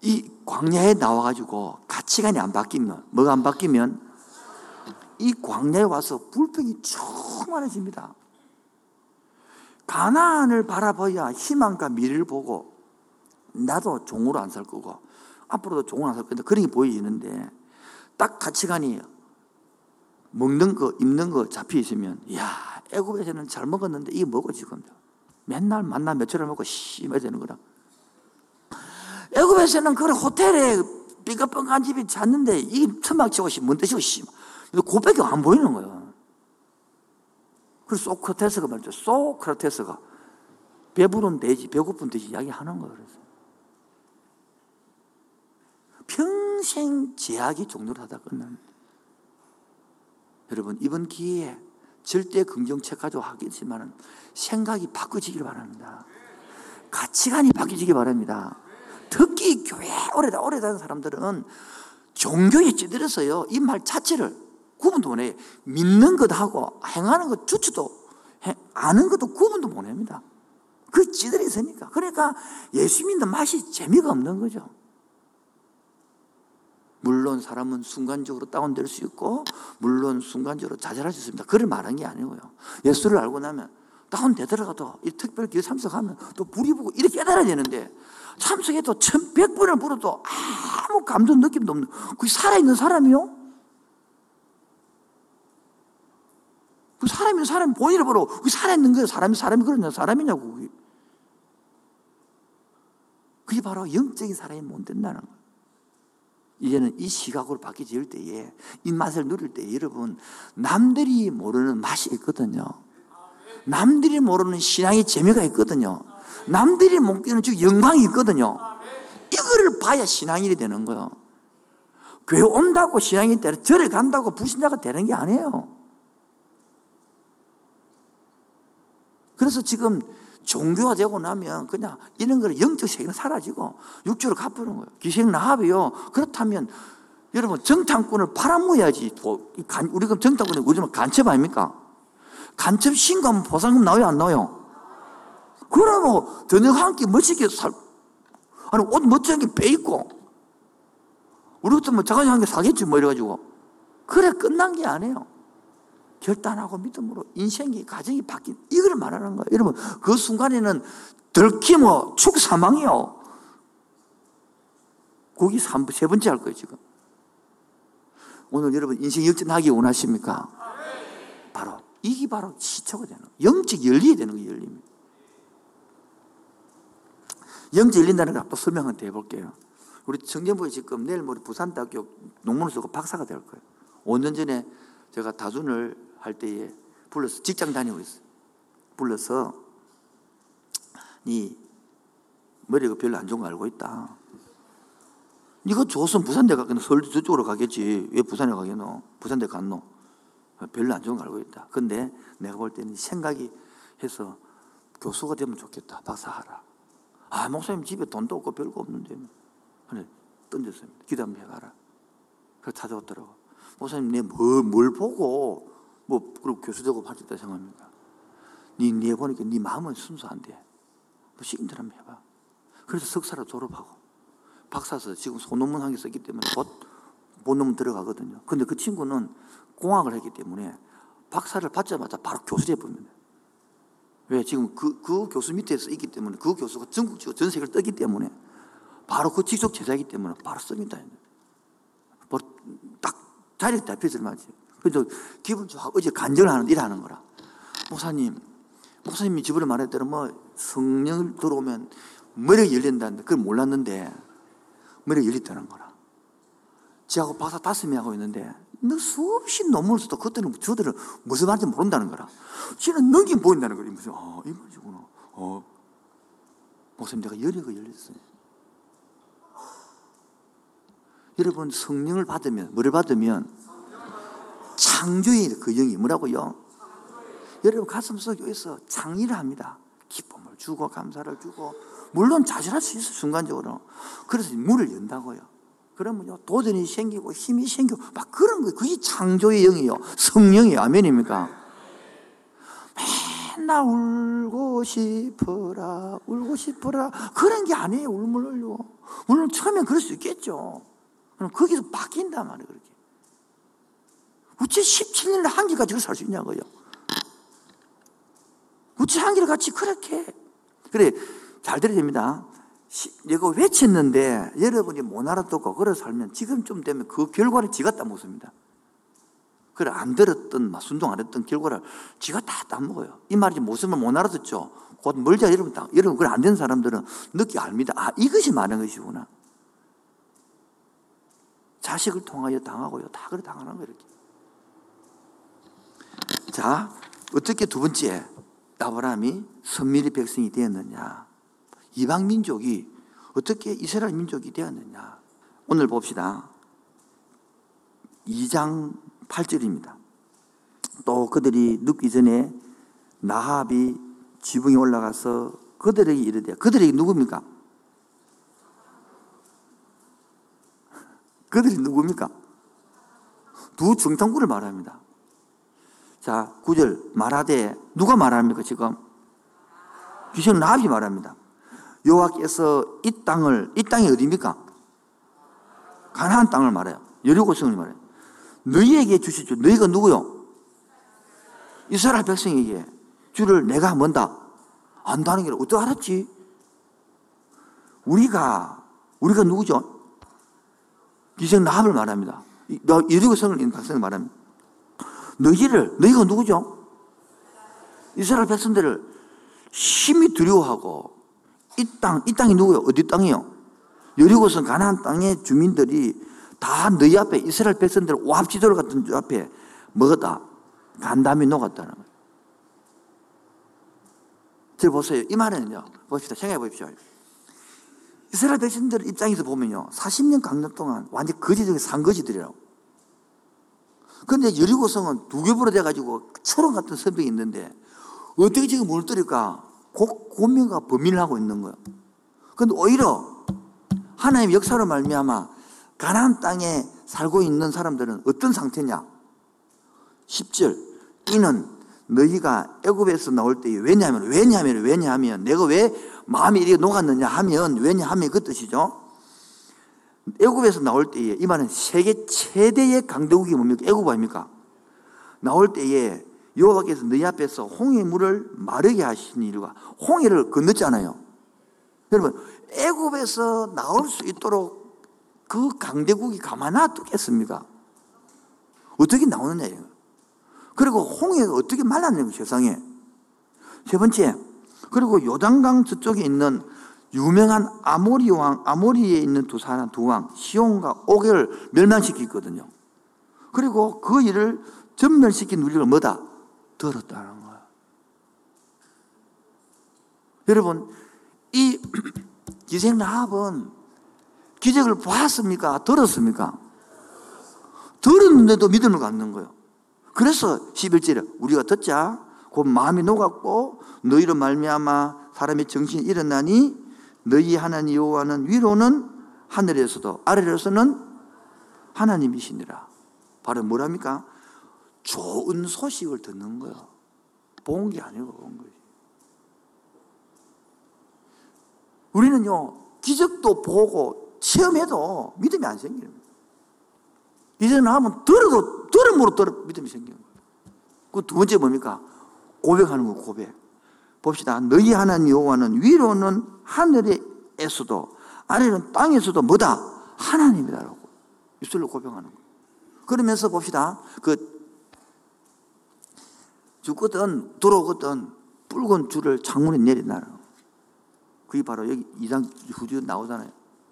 이 광야에 나와가지고 가치관이 안 바뀌면, 뭐가 안 바뀌면, 이 광야에 와서 불평이 충만해집니다. 가나안을 바라봐야 희망과 미래를 보고, 나도 종으로 안 살 거고, 앞으로도 종으로 안 살 건데, 그런 게 보이는데, 딱 가치관이 먹는 거, 입는 거 잡혀 있으면, 야 애굽에서는 잘 먹었는데, 이게 뭐고 지금? 맨날 만나 며칠을 먹고 심해 되는 거라. 애굽에서는 그런 호텔에 삐까뻔한 집이 잤는데 이 천막치고 뭔 뜻이고 씨. 고백이 안 보이는 거예요. 그래서 소크라테스가 말이죠. 소크라테스가 배부른 돼지, 배고픈 돼지 이야기하는 거예요. 그래서. 평생 제약이 종료를 하다 끝납 여러분, 이번 기회에 절대 긍정책 가지고 하겠지만 생각이 바꿔지길 바랍니다. 가치관이 바뀌지기 바랍니다. 특히 교회 오래다 오래된 사람들은 종교에 찌들어서요 이 말 자체를 구분도 못해 믿는 것하고 행하는 것 주체도 아는 것도 구분도 못합니다. 그 찌들어 있으니까 그러니까 예수 믿는 맛이 재미가 없는 거죠. 물론 사람은 순간적으로 다운될 수 있고 물론 순간적으로 좌절할 수 있습니다. 그를 말한 게 아니고요. 예수를 알고 나면 다운되더라도 이 특별 기회 참석하면 또 불이 보고 이렇게 깨달아야 되는데 참석해도 천백 번을 불어도 아무 감정 느낌도 없는 그 살아있는 사람이요? 그 사람이 사람이 본인을 보러 그 살아있는 거예요. 사람이 사람이 그러냐 사람이냐고 그게. 그게 바로 영적인 사람이 못 된다는 거예요. 이제는 이 시각으로 바뀌어질 때에 이 맛을 누릴 때 여러분 남들이 모르는 맛이 있거든요. 남들이 모르는 신앙의 재미가 있거든요. 남들이 못 끼는 즉 영광이 있거든요. 이거를 봐야 신앙인이 되는 거예요. 교회 온다고 신앙이 되는, 절에 간다고 불신자가 되는 게 아니에요. 그래서 지금 종교가 되고 나면 그냥 이런 거는 영적 세계는 사라지고 육주로 갚는 거예요. 기생 나합이요. 그렇다면 여러분 정탐꾼을 팔아먹어야지. 우리가 정탐꾼이 우리는 간첩 아닙니까? 간첩 신고하면 보상금 나와요 안 나와요? 그러면 저녁 한끼 멋있게 살, 아니, 옷 멋지게 빼입고, 우리부터 뭐 자가지 한개 사겠지, 뭐 이래가지고. 그래, 끝난 게 아니에요. 결단하고 믿음으로 인생이, 가정이 바뀐, 이걸 말하는 거예요. 여러분, 그 순간에는 들키뭐, 축 사망이요. 거기 세 번째 할 거예요, 지금. 오늘 여러분 인생 역전하기 원하십니까? 바로, 이게 바로 시초가 되는. 영적 열리야 되는 거예요, 열림이. 영적 열린다는 걸또 설명 한번 해볼게요. 우리 청년부에 지금 내일 모레 부산대학교 농문을 쓰고 박사가 될 거예요. 5년 전에 제가 다준을 할 때에 불러서 직장 다니고 있어요. 불러서 네 머리가 별로 안 좋은 거 알고 있다. 네가 좋으면 부산대 가겠노? 서울 저쪽으로 가겠지. 왜 부산에 가겠노? 부산대 갔노? 별로 안 좋은 거 알고 있다. 근데 내가 볼 때는 생각이 해서 교수가 되면 좋겠다. 박사하라. 아, 목사님 집에 돈도 없고 별거 없는데. 그래, 던졌습니다. 기도 한번 해가라. 그래서 찾아왔더라고. 목사님, 내 뭘, 뭘 보고, 뭐, 그리고 교수 되고 받겠다 생각합니까? 니, 니 보니까 니 마음은 순수한데. 뭐, 시인들 한번 해봐. 그래서 석사를 졸업하고, 박사서 지금 소논문 한 개 썼기 때문에 곧 본논문 들어가거든요. 근데 그 친구는 공학을 했기 때문에 박사를 받자마자 바로 교수 돼 버립니다. 왜? 지금 그, 그 교수 밑에서 있기 때문에 그 교수가 전국적으로 전 세계를 뜨기 때문에 바로 그 직속 제자이기 때문에 바로 씁니다. 뭐딱 자리에 잡혀들 말이지. 그래서 기분 좋아. 어제 간절을 하는 일 하는 거라. 목사님, 목사님이 저번에 말했대로 뭐 성령 들어오면 머리가 열린다는데 그걸 몰랐는데 머리가 열렸다는 거라. 지하고 박사 다섯 명 하고 있는데 너 수없이 논문을 써도 그때는 저들은 무슨 말인지 모른다는 거라. 쟤는 넘긴 보인다는 거야. 무슨, 아, 이 말이구나. 어. 목사님, 내가 열리가 열렸어요. 여러분 성령을 받으면 뭐를 받으면 창조의 그 영이 뭐라고요? 여러분 가슴 속에서 창의를 합니다. 기쁨을 주고 감사를 주고 물론 좌절할 수 있어 순간적으로. 그래서 문을 연다고요. 그러면요 도전이 생기고 힘이 생기고 막 그런 거 그게 창조의 영이요 성령이요 아멘입니까? 맨날 울고 싶어라 울고 싶어라 그런 게 아니에요 울물 흘려 물론 처음엔 그럴 수 있겠죠 그럼 거기서 바뀐단 말이에요 그렇게 어째 17년을 한기 가지고 살 수 있냐고요 어째 한기를 같이 그렇게 그래 잘 들어야 됩니다 이거 외쳤는데 여러분이 못 알아듣고 걸어 살면 지금쯤 되면 그 결과를 지가 따먹습니다. 그래, 안 들었던, 순종 안 했던 결과를 지가 다 따먹어요. 이 말이 말못 알아듣죠? 곧 멀자 여러분, 다, 여러분, 그래 안된 사람들은 늦게 압니다. 아, 이것이 많은 것이구나. 자식을 통하여 당하고요. 다 그래 당하는 거예요, 이렇게. 자, 어떻게 두 번째, 아브라함이 선미리 백성이 되었느냐. 이방 민족이 어떻게 이스라엘 민족이 되었느냐. 오늘 봅시다. 2장 8절입니다. 또 그들이 눕기 전에 나합이 지붕에 올라가서 그들에게 이르되 그들에게 누굽니까? 그들이 누굽니까? 두 정탐구를 말합니다. 자, 9절 말하되 누가 말합니까 지금? 귀신 나합이 말합니다. 여호와께서 이 땅을 이 땅이 어디입니까? 가나안 땅을 말해요. 여리고 성을 말해요. 너희에게 주시죠. 너희가 누구요? 이스라엘 백성에게 주를 내가 뭔다 안다는 게 어떻게 알았지? 우리가 우리가 누구죠? 기생 나합을 말합니다. 여리고 성을 있는 백성을 말합니다. 너희를 너희가 누구죠? 이스라엘 백성들을 심히 두려워하고 이 땅, 이 땅이 누구요? 어디 땅이요? 여리고성 가나안 땅의 주민들이 다 너희 앞에 이스라엘 백성들 오합 지도를 같은 앞에 먹었다. 간담이 녹았다는 거예요. 저 보세요. 이 말은요. 봅시다. 생각해 보십시오. 이스라엘 백성들 입장에서 보면요. 40년 강력 동안 완전 거지 중에 산거지들이라고. 근데 여리고성은 두 겹으로 돼가지고 초롱 같은 선벽이 있는데 어떻게 지금 물을 떨까 고민과 범인을 하고 있는 거예요. 근데 오히려 하나님 역사로 말미암아 가나안 땅에 살고 있는 사람들은 어떤 상태냐? 10절 이는 너희가 애굽에서 나올 때 왜냐하면 왜냐하면 왜냐하면 내가 왜 마음이 이렇게 녹았느냐 하면 왜냐하면 그 뜻이죠. 애굽에서 나올 때에 이 말은 세계 최대의 강대국이 뭡니까? 애굽 아닙니까? 나올 때에 여호와께서 너희 앞에서 홍해 물을 마르게 하신 이유가 홍해를 건넜잖아요. 여러분 애굽에서 나올 수 있도록 그 강대국이 가만 놔두겠습니까? 어떻게 나오느냐예요. 그리고 홍해가 어떻게 말랐냐고 세상에. 세 번째, 그리고 요단강 저쪽에 있는 유명한 아모리 왕, 아모리에 있는 두 사람, 두 왕, 시온과 오게를 멸망시키거든요. 그리고 그 일을 전멸시킨 우리가 뭐다? 들었다는 거야. 여러분, 이 기생 라합은 기적을 보았습니까? 들었습니까? 들었는데도 믿음을 갖는 거예요. 그래서 11절에 우리가 듣자 곧 마음이 녹았고 너희로 말미암아 사람의 정신이 일어나니 너희 하나님 여호와는 위로는 하늘에서도 아래로서는 하나님이시니라. 바로 뭐랍니까? 좋은 소식을 듣는 거예요. 본 게 아니고 본 거지. 우리는요, 기적도 보고 체험해도 믿음이 안 생기는 거예요. 이제는 하면 들어도, 들음으로 들어 믿음이 생기는 거예요. 그 두 번째 뭡니까? 고백하는 거 고백. 봅시다. 너희 하나님 여호와는 위로는 하늘에서도 아래는 땅에서도 뭐다? 하나님이다라고. 입술로 고백하는 거. 그러면서 봅시다. 그 죽거든 들어오거든 붉은 줄을 창문에 내리나라. 그게 바로 여기 이장 후주 나오잖아요.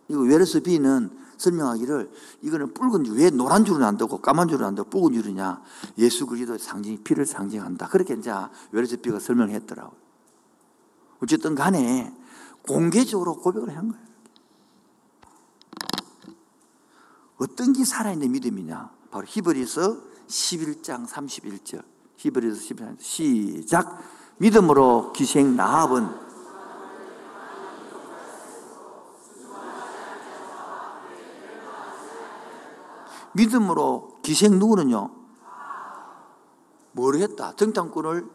이거 웨르스 B는 설명하기를 이거는 붉은 줄, 왜 노란 줄은 안 되고 까만 줄은 안 되고 붉은 줄이냐. 예수 그리스도의 상징이 피를 상징한다. 그렇게 이제 웨르스 B가 설명했더라고요. 어쨌든 간에 공개적으로 고백을 한 거예요. 어떤 게 살아있는 믿음이냐? 바로 히브리서 11장 31절. 히브리서 11장 시작. 믿음으로 기생 나합은 믿음으로 기생 누구는요? 뭘 했다? 정탐꾼을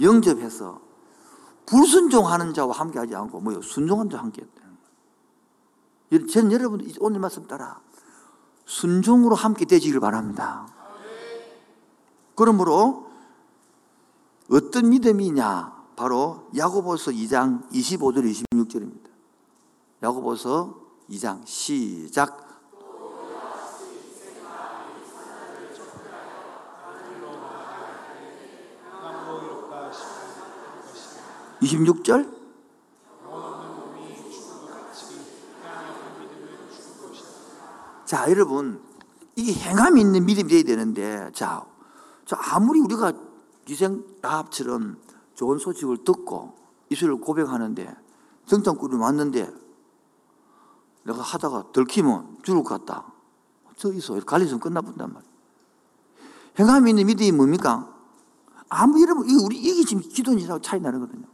영접해서 불순종하는 자와 함께하지 않고 뭐요? 순종하는 자와 함께했다는 거예요. 저는 여러분 오늘 말씀 따라 순종으로 함께 되지를 바랍니다. 그러므로 어떤 믿음이냐? 바로 야고보서 2장 25절 26절입니다. 야고보서 2장 시작 26절 자, 여러분, 이게 행함이 있는 믿음이 되어야 되는데, 자, 자 아무리 우리가 기생 라합처럼 좋은 소식을 듣고 이슬을 고백하는데, 정탐꾼이 왔는데, 내가 하다가 들키면 죽을 것 같다. 저기서 갈리서 끝나본단 말이야. 행함이 있는 믿음이 뭡니까? 아무 여러분, 우리 이게 지금 기도인이라고 차이 나거든요.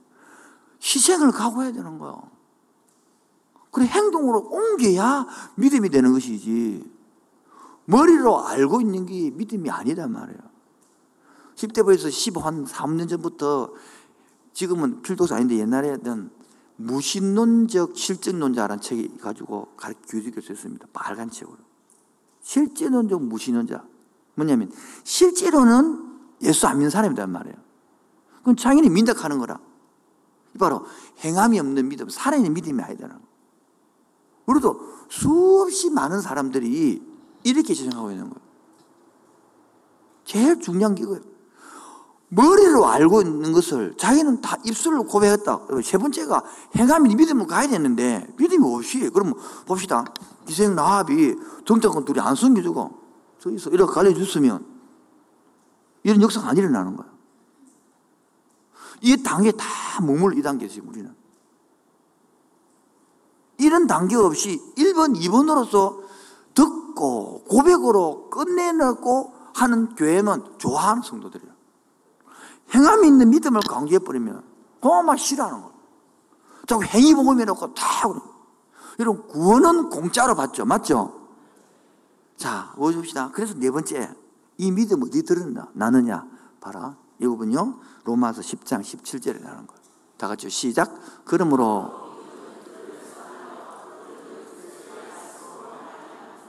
희생을 각오해야 되는 거예요. 그래 행동으로 옮겨야 믿음이 되는 것이지. 머리로 알고 있는 게 믿음이 아니란 말이에요. 10대 부에서 15한 3년 전부터 지금은 필도사 아닌데 옛날에는 무신론적 실증론자라는 책이 가지고 교육에서 했습니다. 빨간 책으로. 실제론적 무신론자. 뭐냐면 실제로는 예수 안 믿는 사람이란 말이에요. 그럼 자기는 민닥하는 거라. 바로 행함이 없는 믿음, 살아있는 믿음이 아니다는 우리도 수없이 많은 사람들이 이렇게 생각하고 있는 거예요. 제일 중요한 게 이거예요. 머리로 알고 있는 것을 자기는 다 입술로 고백했다. 세 번째가 행함이 믿음을 가야 되는데 믿음이 없이 그럼 봅시다. 기생 나합이 정착권 둘이 안 숨겨주고 저기서 이렇게 갈려줬으면 이런 역사가 안 일어나는 거예요. 이 단계 다 머물 이 단계지 우리는. 이런 단계 없이 1번, 2번으로서 듣고 고백으로 끝내놓고 하는 교회는 좋아하는 성도들이에요. 행함이 있는 믿음을 강조해버리면 그만 싫어하는 거예요. 자꾸 행위복음 해놓고 다 이런 구원은 공짜로 받죠. 맞죠? 자, 보십시다. 그래서 네 번째, 이 믿음 어디 들었나? 나느냐? 봐라. 이 부분요. 로마서 10장 17절에 나오는 거예요. 다 같이 시작. 그러므로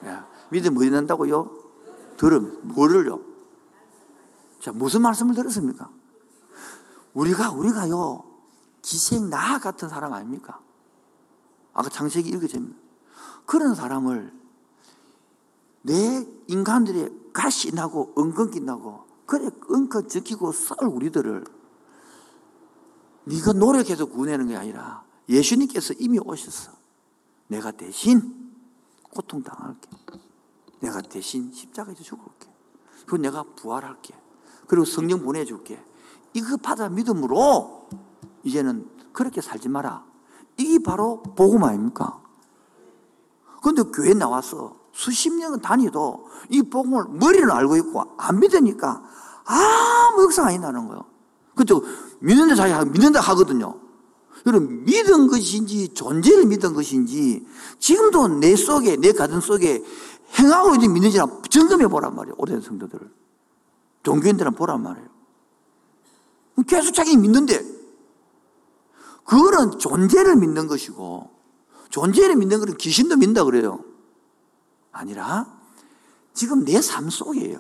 야, 믿음 어디 난다고요? 들음. 뭐를요? 자, 무슨 말씀을 들었습니까? 우리가, 우리가요, 기생 나 같은 사람 아닙니까? 아까 창세기 읽어집니다. 그런 사람을 내 인간들의 가시 나고 은근기 나고 그래 엉켜 지키고 썰 우리들을 네가 노력해서 구원하는 게 아니라 예수님께서 이미 오셨어. 내가 대신 고통 당할게. 내가 대신 십자가에서 죽을게. 그리고 내가 부활할게. 그리고 성령 보내줄게. 이거 받아 믿음으로 이제는 그렇게 살지 마라. 이게 바로 복음 아닙니까? 그런데 교회 나와서 수십 년 다니도 이 복음을 머리는 알고 있고 안 믿으니까 아무 역사가 아니다는 거예요. 그죠? 믿는데 자기 믿는다 하거든요. 여러분, 믿은 것인지 존재를 믿은 것인지 지금도 내 속에, 내 가슴 속에 행하고 있는 믿는지 점검해 보란 말이에요. 오래된 성도들을. 종교인들은 보란 말이에요. 계속 자기 믿는데 그거는 존재를 믿는 것이고 존재를 믿는 것은 귀신도 믿는다 그래요. 아니라 지금 내 삶 속이에요.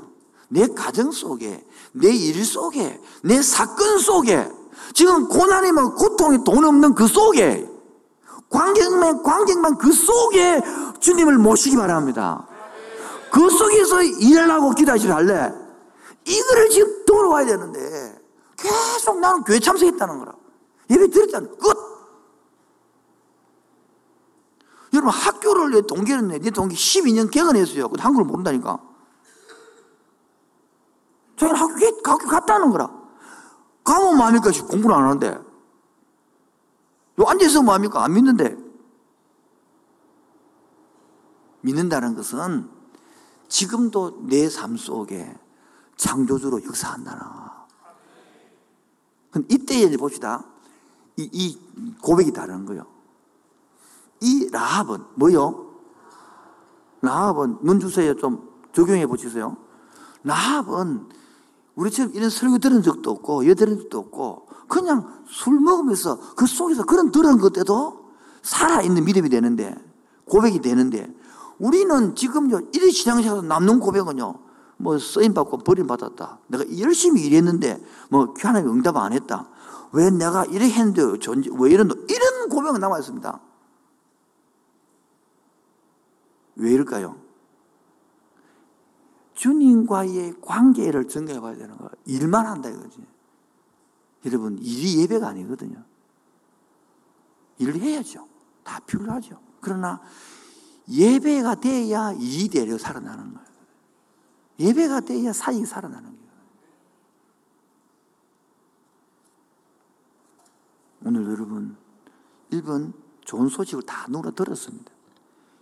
내 가정 속에, 내 일 속에, 내 사건 속에, 지금 고난이면 고통이 돈 없는 그 속에, 관객만, 관객만 그 속에 주님을 모시기 바랍니다. 그 속에서 일하고 기도하시를 할래? 이거를 지금 돌아와야 되는데, 계속 나는 교회 참석했다는 거라. 예배 드렸잖아. 끝! 여러분, 학교를 내 동기는 내 동기 12년 개근했어요. 한국을 모른다니까. 저희는 학교, 학교 갔다는 거라. 가면 뭐합니까? 공부를 안 하는데. 요 앉아서 뭐합니까? 안 믿는데. 믿는다는 것은 지금도 내 삶 속에 창조주로 역사한다는. 이때에 이제 봅시다. 이, 이 고백이 다른 거요. 이 라합은 뭐요? 라합은 눈 주세요. 좀 적용해 보시세요. 라합은 우리처럼 이런 설교 들은 적도 없고, 여 들은 적도 없고, 그냥 술 먹으면서 그 속에서 그런 들은 것 때도 살아있는 믿음이 되는데, 고백이 되는데, 우리는 지금요, 이리 신앙생활 남는 고백은요, 뭐 쓰임받고 버림받았다. 내가 열심히 일했는데, 뭐 하나님 응답 안 했다. 왜 내가 이렇게 했는데, 왜 이런, 이런 고백은 남아 있습니다. 왜 이럴까요? 주님과의 관계를 증가해 봐야 되는 거예요. 일만 한다 이거지. 여러분, 일이 예배가 아니거든요. 일을 해야죠. 다 필요하죠. 그러나 예배가 돼야 일이 되려 살아나는 거예요. 예배가 돼야 사익이 살아나는 거예요. 오늘 여러분, 1번 좋은 소식을 다 누가 들었습니다.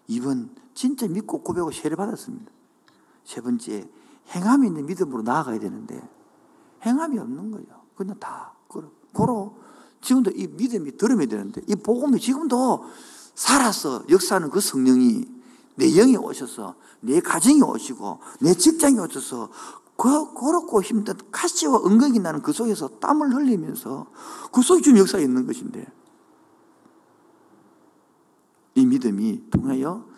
2번 진짜 믿고 고백하고 세례 받았습니다. 세 번째, 행함이 있는 믿음으로 나아가야 되는데, 행함이 없는 거예요. 그냥 다, 고로, 지금도 이 믿음이 들으면 되는데, 이 복음이 지금도 살아서 역사하는 그 성령이 내 영에 오셔서, 내 가정에 오시고, 내 직장에 오셔서, 그, 그렇고 힘든 가시와 은근이 나는 그 속에서 땀을 흘리면서 그 속에 지금 역사에 있는 것인데, 이 믿음이 통하여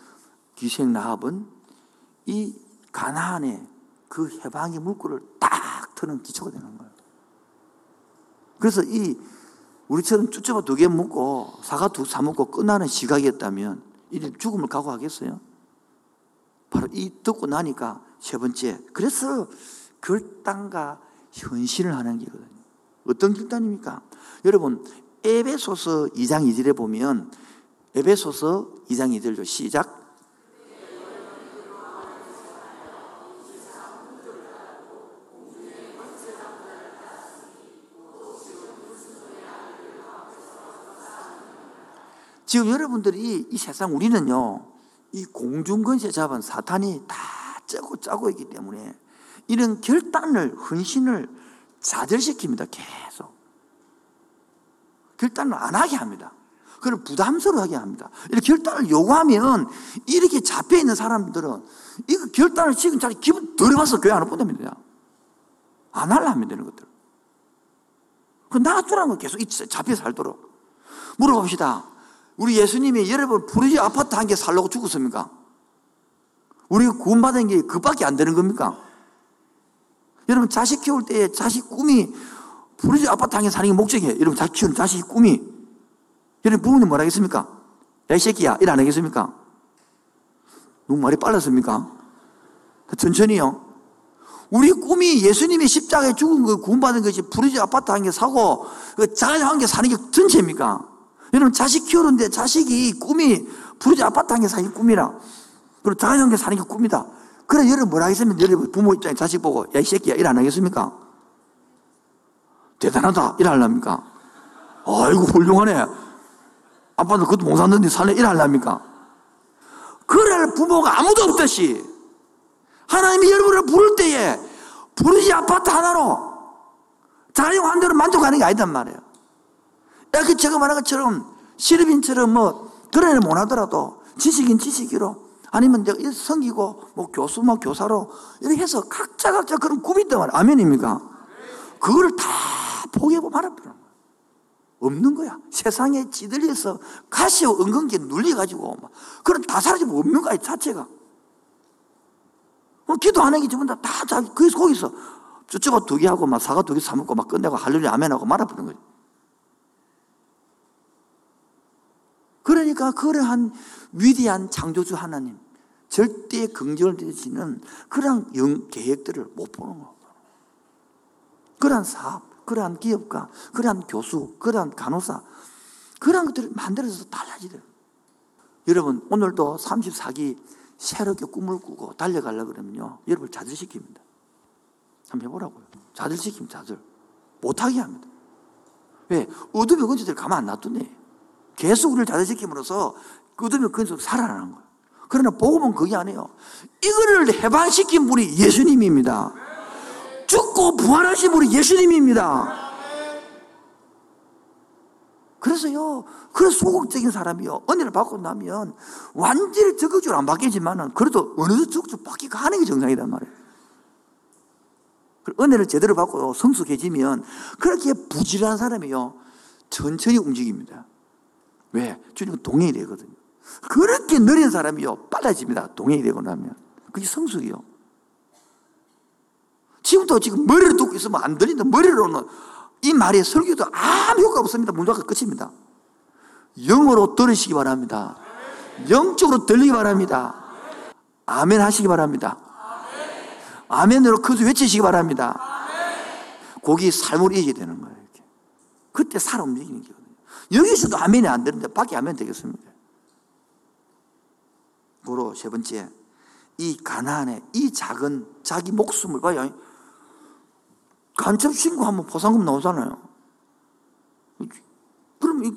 기생 나합은 이 가나안의 그 해방의 물꼬를 딱 트는 기초가 되는 거예요. 그래서 이 우리처럼 쭈쭈바 두 개 먹고 사과 두 사 먹고 끝나는 시각이었다면 이 죽음을 각오하겠어요? 바로 이 듣고 나니까 세 번째 그래서 결단과 현실을 하는 게거든요. 어떤 결단입니까? 여러분 에베소서 2장 2절에 보면 에베소서 2장 2절로 시작 지금 여러분들이 이 세상 우리는요, 이 공중권세 잡은 사탄이 다 짜고 짜고 있기 때문에 이런 결단을, 헌신을 좌절시킵니다, 계속. 결단을 안 하게 합니다. 그걸 부담스러워하게 합니다. 이렇게 결단을 요구하면 이렇게 잡혀 있는 사람들은 이거 결단을 지금 잘 기분 들어봐서 교회 안 보냅니다. 안 하려 하면 되는 것들. 그 놔두라는 거 계속 잡혀 살도록. 물어봅시다. 우리 예수님이 여러분 부르지 아파트 한 개 살려고 죽었습니까? 우리가 구원받은 게 그밖에 안 되는 겁니까? 여러분 자식 키울 때 자식 꿈이 부르지 아파트 한 개 사는 게 목적이에요. 여러분 자식 키우는 자식 꿈이. 여러분 부모님 뭐라 하겠습니까? 야, 이 새끼야. 일 안 하겠습니까? 너무 말이 빨랐습니까? 천천히요. 우리 꿈이 예수님이 십자가에 죽은 거 구원받은 것이 부르지 아파트 한 개 사고 그 자녀 한 개 사는 게 전체입니까? 여러분 자식 키우는데 자식이 꿈이 부르지 아파트 한 개 사는 게 꿈이라. 그리고 자녀 한개 사는 게 꿈이다. 그래 여러분 뭐라 하겠습니까? 여러분 부모 입장에 자식 보고 야 이 새끼야 일 안 하겠습니까? 대단하다 일 할랍니까? 아이고 훌륭하네. 아빠도 그것도 못 샀는데 살래 일 할랍니까? 그럴 부모가 아무도 없듯이 하나님이 여러분을 부를 때에 부르지 아파트 하나로 자녀 한 대로 만족하는 게 아니단 말이에요. 그 제가 말한 것처럼 시르빈처럼 뭐 애를 못하더라도 지식인 지식이로 아니면 내가 성기고 뭐 교수 뭐 교사로 이렇게 해서 각자 각자 그런 꿈이 있단 말이야. 아멘입니까? 그거를 다 포기하고 말아버려 없는 거야. 세상에 찌들려서 가시오 은근기에 눌려가지고 그런 다 사라지면 없는 거야 자체가. 기도하는 게 전부 다 자기 거기서. 쭈쭈가 두 개 하고 막 사과 두 개 사먹고 막 끝내고 할렐루야 아멘하고 말아버리는 거지 그러니까 그러한 위대한 창조주 하나님, 절대 긍정을 되시는 그러한 영, 계획들을 못 보는 거. 그러한 사업, 그러한 기업가, 그러한 교수, 그러한 간호사, 그러한 것들을 만들어서 달라지더라. 여러분, 오늘도 34기 새롭게 꿈을 꾸고 달려가려고 그러면요. 여러분 좌절시킵니다. 한번 해보라고요. 좌절시킵니다, 좌절. 못하게 합니다. 왜? 어둠의 근처들 가만 안 놔두네. 계속 우리를 자제시킴으로써 끄으면 그속 살아나는 거예요. 그러나 복음은 그게 아니에요. 이거를 해방시킨 분이 예수님입니다. 죽고 부활하신 분이 예수님입니다. 그래서요, 그런 소극적인 사람이요, 은혜를 받고 나면 완전히 적극적으로 안 바뀌지만은 그래도 어느 정도 적극적으로 바뀌고 하는 게 정상이란 말이에요. 은혜를 제대로 받고 성숙해지면 그렇게 부지런한 사람이요, 천천히 움직입니다. 왜? 주님은 동행이 되거든요. 그렇게 느린 사람이요, 빨라집니다. 동행이 되고 나면. 그게 성숙이요. 지금도 지금 머리를 듣고 있으면 안 들린다. 머리로는 이 말이 설교도 아무 효과 없습니다. 문화가 끝입니다. 영어로 들으시기 바랍니다. 영적으로 들리기 바랍니다. 아멘 하시기 바랍니다. 아멘으로 크게 외치시기 바랍니다. 거기 삶을 이기게 되는 거예요. 그때 살아 움직이는 거거든요. 여기서도 아멘이 안 되는데 밖에 아멘 되겠습니다. 그로 세 번째, 이 가난에 이 작은 자기 목숨을 봐요. 간첩 신고하면 보상금 나오잖아요. 그럼 이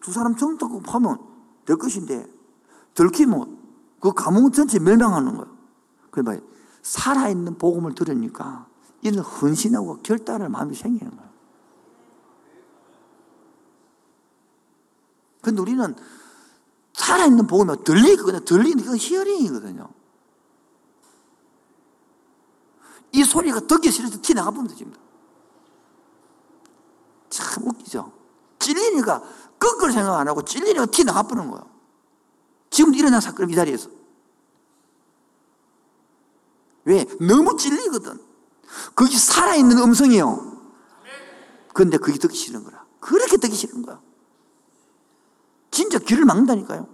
두 사람 정탁고 하면 될 것인데 들키면 그 가문 전체 멸망하는 거예요. 그래 봐요. 살아있는 복음을 들으니까 이는 헌신하고 결단할 마음이 생기는 거예요. 근데 우리는 살아있는 복음이 들리거든요. 들리는 건 히어링이거든요. 이 소리가 듣기 싫어서 티 나가 보면 되집니다. 참 웃기죠? 찔리니까 거꾸로 생각 안 하고 찔리니까 티 나가버리는 거예요. 지금 일어난 사건 이 자리에서. 왜? 너무 찔리거든. 거기 살아있는 음성이요. 그런데 그게 듣기 싫은 거라. 그렇게 듣기 싫은 거야. 진짜 귀를 막는다니까요.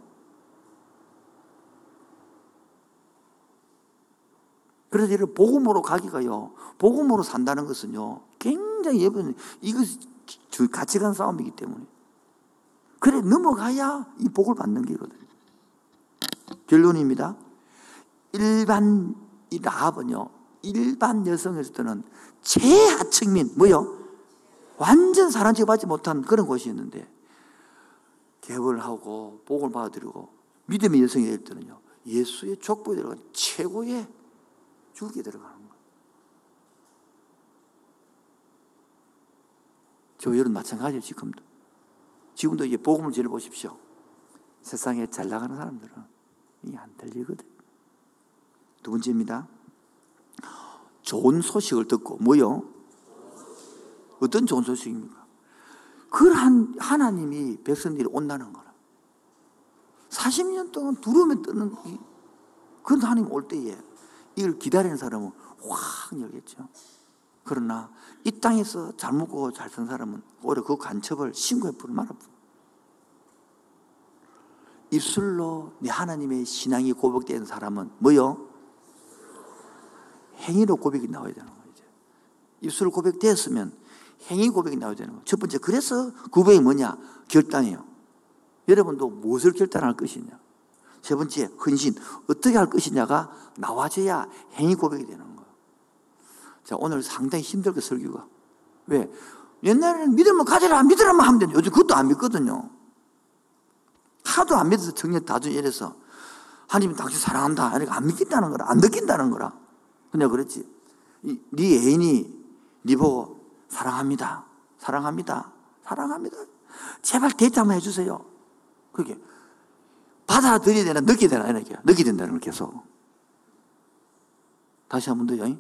그래서 이를 복음으로 가기가요. 복음으로 산다는 것은요. 굉장히 예쁜 이거 가치관 싸움이기 때문에. 그래 넘어가야 이 복을 받는 게거든요. 결론입니다. 일반 이 라합은요. 일반 여성에서는 최하층민 뭐요? 완전 사랑 취급받지 못한 그런 곳이었는데 개월 하고 복을 받아들이고 믿음의 여성이 될 때는요. 예수의 족보에 들어간 최고의 줄기에 들어가는 거예요. 저 여러분 마찬가지예요, 지금도. 지금도 이제 복음을 지어 보십시오. 세상에 잘 나가는 사람들은 이게 안 들리거든. 두 번째입니다. 좋은 소식을 듣고, 뭐요? 어떤 좋은 소식입니까? 그한 하나님이 백성들이 온다는 거라. 40년 동안 두려움에 뜨는 그런 하나님 올 때에 이걸 기다리는 사람은 확 열겠죠. 그러나 이 땅에서 잘 먹고 잘 산 사람은 오히려 그 간첩을 신고해 부를 말아. 입술로 내 하나님의 신앙이 고백된 사람은 뭐요? 행위로 고백이 나와야 되는 거예요. 입술 고백되었으면 행위 고백이 나와야 되는 거예요. 첫 번째, 그래서 고백이 뭐냐? 결단이에요. 여러분도 무엇을 결단할 것이냐? 세 번째, 헌신. 어떻게 할 것이냐가 나와줘야 행위 고백이 되는 거예요. 자, 오늘 상당히 힘들게 설교가. 왜? 옛날에는 믿으면 가져라, 믿으라면 하면 되는데 요즘 그것도 안 믿거든요. 하도 안 믿어서 정년 다중 이래서 하나님 당신 사랑한다. 이렇게 안 믿긴다는 거라, 안 느낀다는 거라. 근데 그렇지. 네 애인이 네 보고 사랑합니다. 사랑합니다. 사랑합니다. 제발 데이트 한번 해주세요. 그게 받아들여야 되나, 느끼야 되나, 이렇게. 느끼야 된다는 걸 계속. 다시 한 번 더요.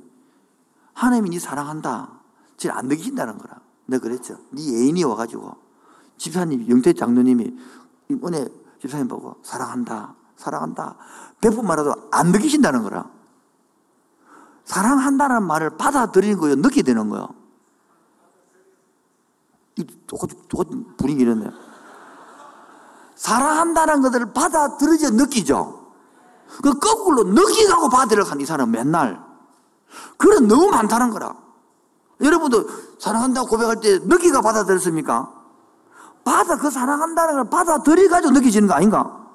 하나님이 네 사랑한다. 지금 안 느낀다는 거라. 내가 그랬죠. 네 애인이 와가지고, 집사님, 영태 장로님이, 이번에 집사님 보고, 사랑한다. 사랑한다. 백분 말해도 안 느끼신다는 거라. 사랑한다는 말을 받아들이는 거예요. 느끼게 되는 거예요. 똑같은, 똑같은 분위기 이렇네요. 사랑한다는 것을 받아들이죠, 느끼죠. 그 거꾸로 느끼고 받아들여간 이 사람 맨날. 그런 너무 많다는 거라. 여러분도 사랑한다고 고백할 때 느끼가 받아들였습니까? 받아, 그 사랑한다는 걸 받아들여가지고 느끼지는 거 아닌가?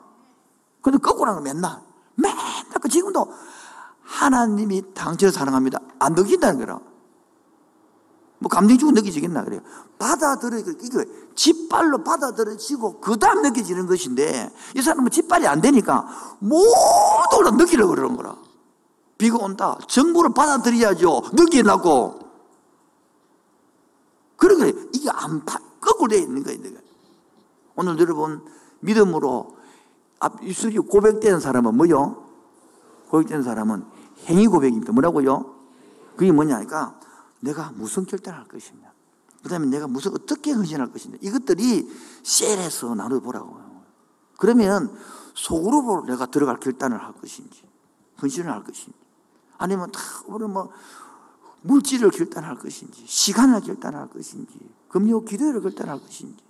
근데 거꾸로 하는 거 맨날. 맨날, 그 지금도 하나님이 당신을 사랑합니다. 안 느낀다는 거라. 뭐 감정적으로 느껴지겠나 그래요. 받아들여 이거 짓발로 받아들여지고 그 다음 느껴지는 것인데 이 사람은 짓발이 안 되니까 모두 다 느끼려고 그러는 거라. 비가 온다. 정보를 받아들여야죠. 느끼라고. 그러니까 이게 안 파, 거꾸로 되어 있는 거예요. 오늘 여러분 믿음으로 앞 입술이 고백되는 사람은 뭐요? 고백되는 사람은 행위 고백입니다. 뭐라고요? 그게 뭐냐니까 내가 무슨 결단을 할 것이냐. 그 다음에 내가 무슨 어떻게 헌신할 것이냐. 이것들이 셀에서 나눠보라고요. 그러면 속으로 내가 들어갈 결단을 할 것인지, 헌신을 할 것인지, 아니면 다 오늘 뭐 물질을 결단할 것인지, 시간을 결단할 것인지, 금요 기도를 결단할 것인지.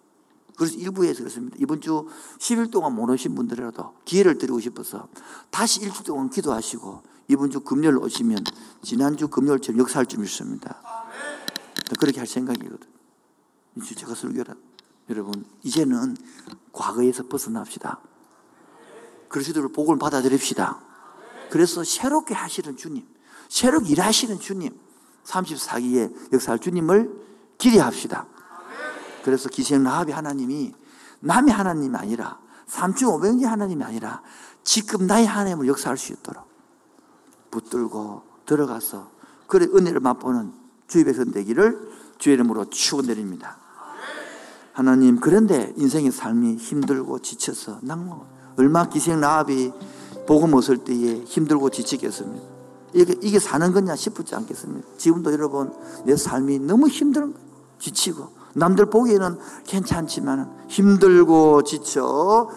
그래서 일부에서 그렇습니다. 이번 주 10일 동안 못 오신 분들이라도 기회를 드리고 싶어서 다시 일주 동안 기도하시고 이번 주 금요일 오시면 지난주 금요일처럼 역사할 줄 믿습니다. 그렇게 할 생각이거든. 제가 설교라 여러분 이제는 과거에서 벗어납시다. 그리스도를 복을 받아들입시다. 그래서 새롭게 하시는 주님, 새롭게 일하시는 주님, 34기에 역사할 주님을 기대합시다. 그래서 기생 라합이 하나님이 남의 하나님이 아니라 3,500의 하나님이 아니라 지금 나의 하나님을 역사할 수 있도록 붙들고 들어가서 그래 은혜를 맛보는 주의 백성 되기를 주의 이름으로 축원드립니다. 하나님 그런데 인생의 삶이 힘들고 지쳐서 낭만 얼마 기생 라합이 복음 얻을 때에 힘들고 지치겠습니까? 이게, 이게 사는 거냐 싶지 않겠습니까? 지금도 여러분 내 삶이 너무 힘든 지치고 남들 보기에는 괜찮지만 힘들고 지쳐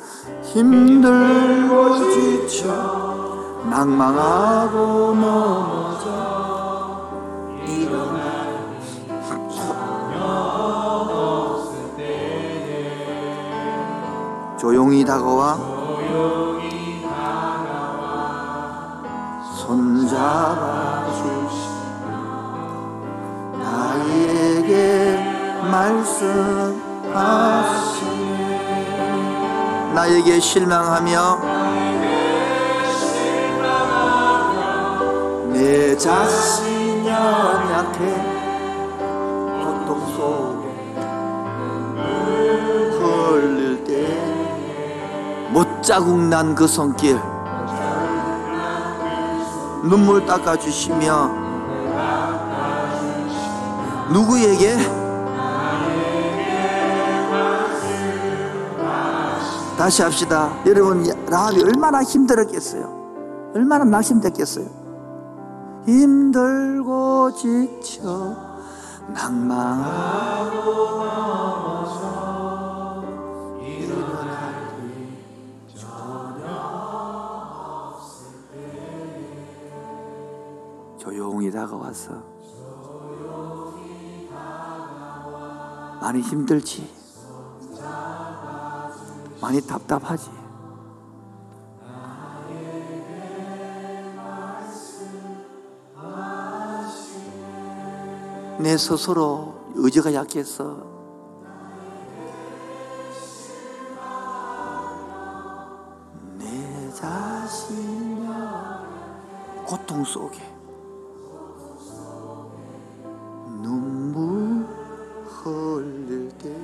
힘들고 지쳐 낭망하고 넘어져 일어나 조용히 다가와 손잡아 주시고 나에게 말씀하시네. 나에게 실망하며 내 자신 연약해 고통 속에 흘릴 때 못 자국 난 그 손길 눈물 닦아주시며 누구에게 다시 합시다. 여러분, 라합이 얼마나 힘들었겠어요? 얼마나 낙심됐겠어요? 힘들고 지쳐 낭망하고 넘어서 일어나기 전혀 없을 때 조용히 다가와서 많이 힘들지 많이 답답하지. 내 스스로 의지가 약해서 내 자신의 고통 속에 눈물 흘릴 때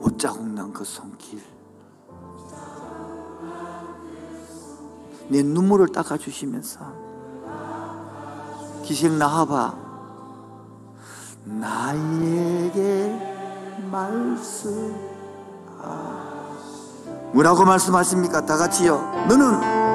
옷자국 난 그 손길 내 눈물을 닦아주시면서 기생 나하바 나에게 말씀 뭐라고 말씀하십니까? 다 같이요 너는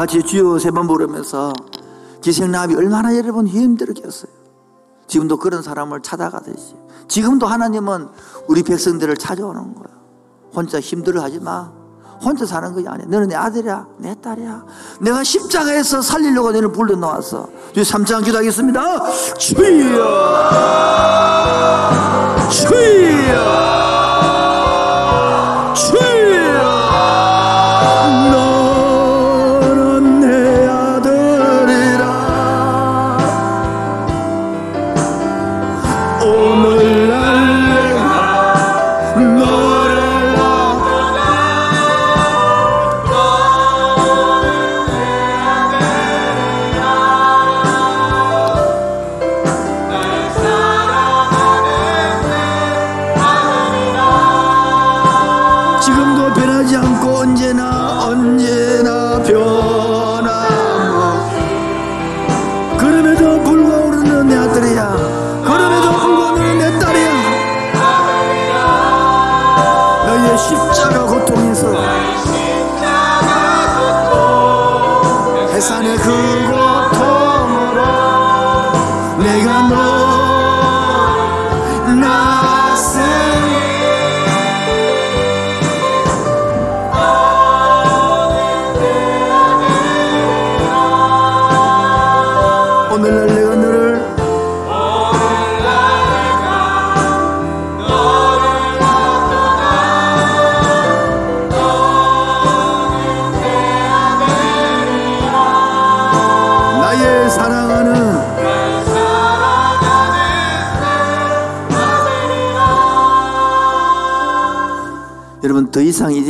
같이 주여 세 번 부르면서 기생나비 얼마나 여러분 힘들겠어요. 지금도 그런 사람을 찾아가듯이 지금도 하나님은 우리 백성들을 찾아오는 거야. 혼자 힘들어 하지 마. 혼자 사는 것이 아니야. 너는 내 아들이야, 내 딸이야. 내가 십자가에서 살리려고 너를 불러 놓았어. 주여 3장 기도하겠습니다. 주여, 주여, 주여.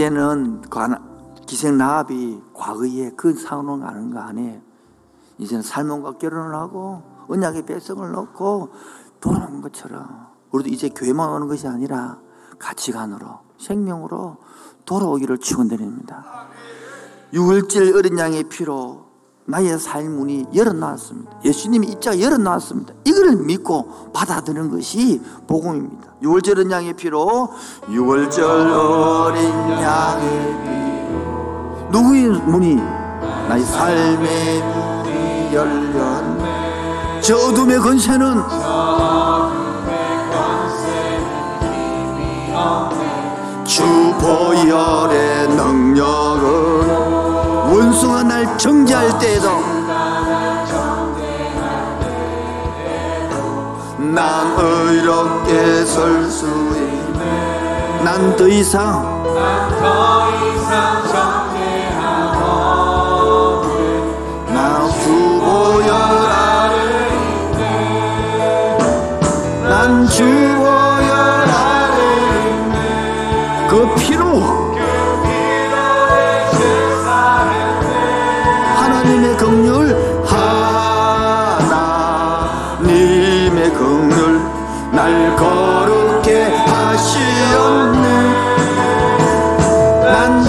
이제는 관- 기생 나합이 과거에 그 상황을 아는 거 아니에요. 이제는 살몬과 결혼을 하고 언약의 백성을 넣고 돌아온 것처럼 우리도 이제 교회만 오는 것이 아니라 가치관으로 생명으로 돌아오기를 축원드립니다. 유월절 어린 양의 피로 나의 삶 문이 열어놨습니다. 예수님이 입자가 열어놨습니다. 이걸 믿고 받아들이는 것이 복음입니다. 유월절 어린 양의 피로 유월절 어린 양의 피로 누구의 문이 나의 삶의 문이 열렸네 저 어둠의 권세는 주 보혈의 능력은 날 정죄할 때에도 난 의롭게 설 수 있네. 난 더 이상 나 주보혈 아래 난주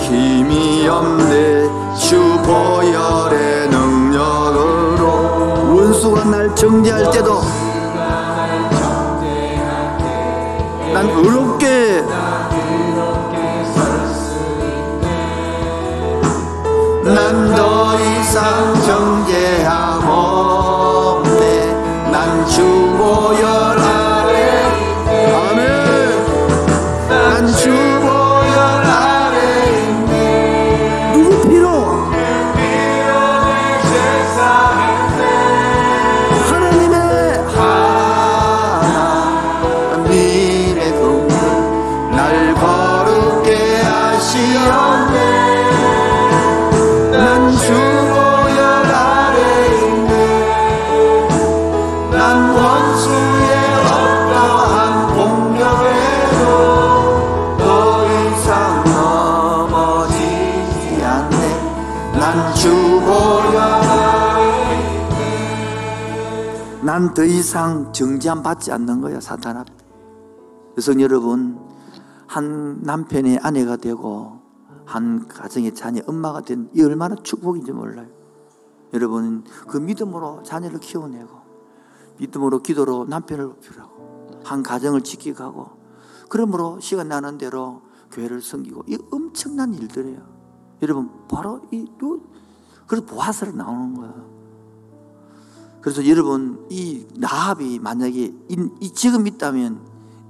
힘이 없네. 주 보혈의 능력으로 원수가 날 정죄할 때도 난 의롭게 정죄함없네 더 이상 정죄함 받지 않는 거야 사탄 앞에. 여성 여러분 한 남편의 아내가 되고 한 가정의 자녀 엄마가 된 이 얼마나 축복인지 몰라요. 여러분 그 믿음으로 자녀를 키워내고 믿음으로 기도로 남편을 높이라고 한 가정을 지키고 그러므로 시간 나는 대로 교회를 섬기고 이 엄청난 일들이에요. 여러분 바로 이 그래서 보아스로 나오는 거예요 그래서 여러분 이 나합이 만약에 이, 이 지금 있다면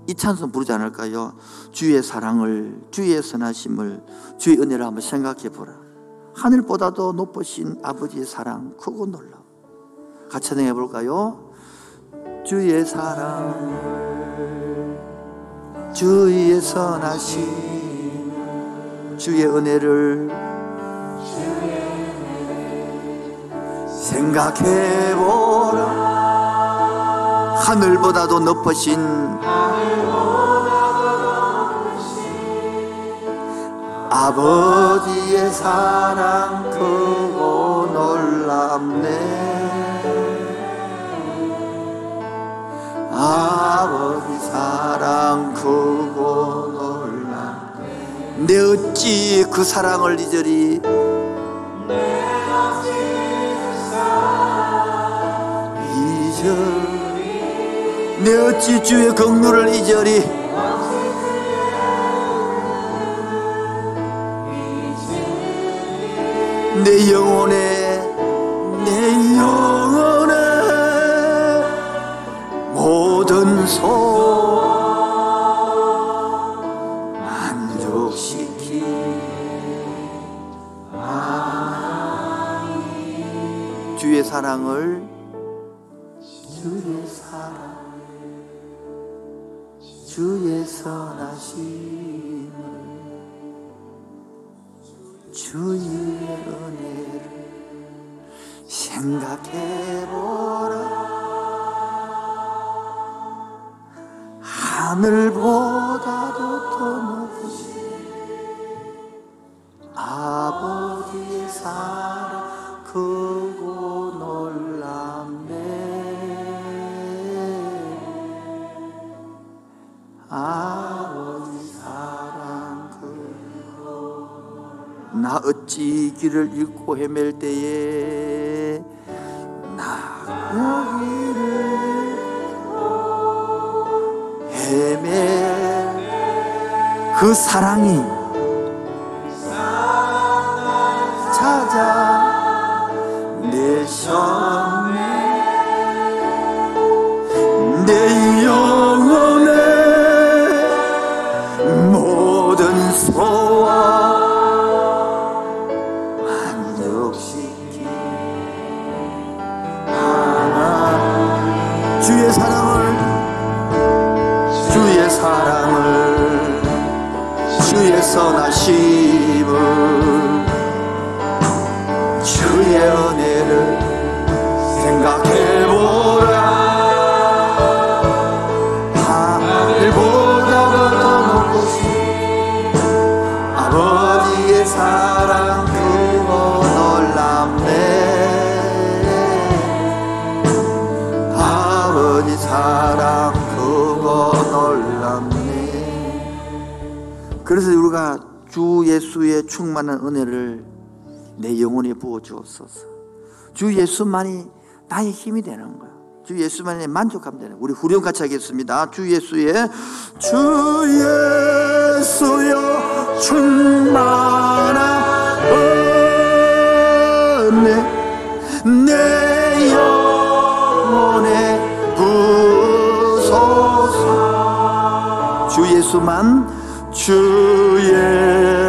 이 찬송 부르지 않을까요? 주의 사랑을 주의 선하심을 주의 은혜를 한번 생각해 보라. 하늘보다도 높으신 아버지의 사랑 크고 놀라. 같이 찬양해 볼까요? 주의 사랑 주의 선하심 주의 은혜를 생각해보라. 하늘보다도 높으신 아버지의 사랑 크고 놀랍네. 아버지 사랑 크고 놀랍네. 내 어찌 그 사랑을 잊으리 내 어찌 주의 긍휼을 잊으리. 내 영혼에 길을 잃고 헤맬 때에 나 여기를 헤맬 그 사랑이 주의 은혜를 생각해보라. 하늘보다 더 높으신 아버지의 사랑 크고 놀랍네. 아버지 사랑 크고 놀랍네. 그래서 우리가 주 예수의 충만한 은혜를 내 영혼에 부어 주옵소서. 주 예수만이 나의 힘이 되는 거야. 주 예수만이 만족함 되는. 거야. 우리 후렴 같이 하겠습니다. 주 예수의 주 예수여 충만한 은혜 내 영혼에 부소서. 주 예수만 주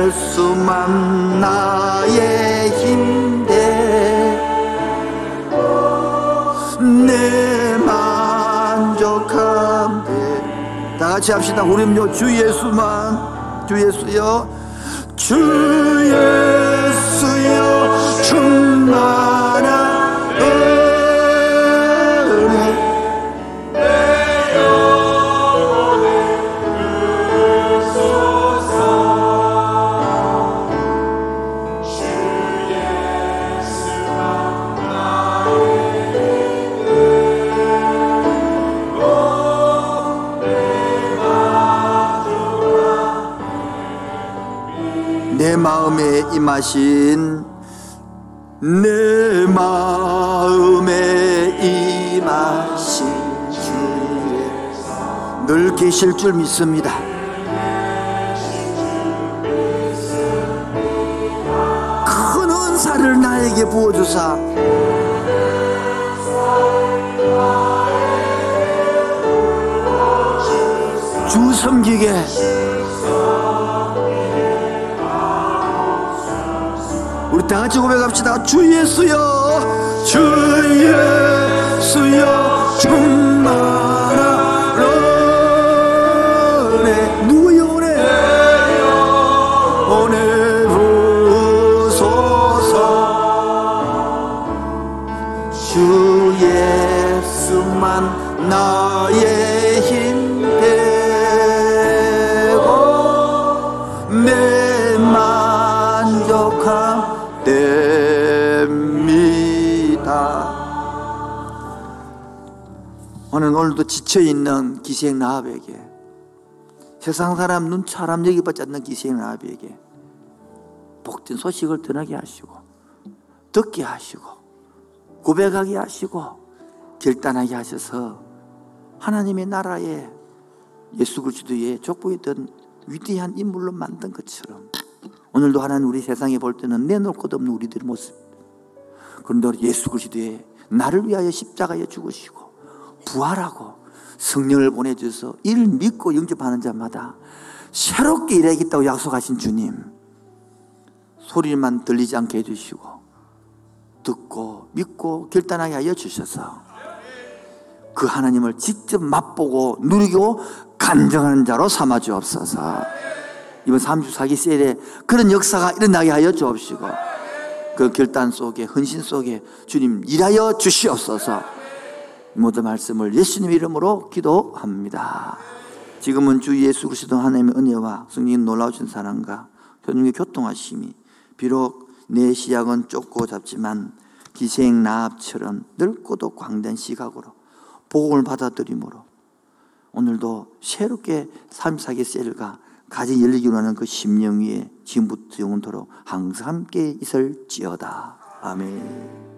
예수만 나 같이 합시다. 우리는요 주 예수만. 주 예수여. 주 예수여. 충만한 임하신 내 마음에 임하신 주의 늘 계실 줄 믿습니다. 큰 은사를 나에게 부어주사 주 섬기게 다 같이 고백합시다. 주 예수여, 주 예수여, 충만 오늘도 지쳐 있는 기생 나합에게 세상 사람 눈처럼 여기받지 않는 기생 나합에게 복된 소식을 전하게 하시고 듣게 하시고 고백하게 하시고 결단하게 하셔서 하나님의 나라에 예수 그리스도의 족보이던 위대한 인물로 만든 것처럼 오늘도 하나님 우리 세상에 볼 때는 내놓을 것 없는 우리들의 모습. 그런데 예수 그리스도의 나를 위하여 십자가에 죽으시고 부활하고 성령을 보내주셔서 이를 믿고 영접하는 자마다 새롭게 일하겠다고 약속하신 주님 소리만 들리지 않게 해주시고 듣고 믿고 결단하게 하여 주셔서 그 하나님을 직접 맛보고 누리고 간증하는 자로 삼아 주옵소서. 이번 34기 세일에 그런 역사가 일어나게 하여 주옵시고 그 결단 속에 헌신 속에 주님 일하여 주시옵소서. 모든 말씀을 예수님 이름으로 기도합니다. 지금은 주 예수 그리스도 하나님의 은혜와 성령 놀라우신 사랑과 교님의 교통하심이 비록 내 시약은 좁고 잡지만 기생 나합처럼 넓고도 광대한 시각으로 복음을 받아들이므로 오늘도 새롭게 34개 셀과 가지 열리기로 하는 그 심령 위에 지금부터 영원토록 항상 함께 있을지어다. 아멘.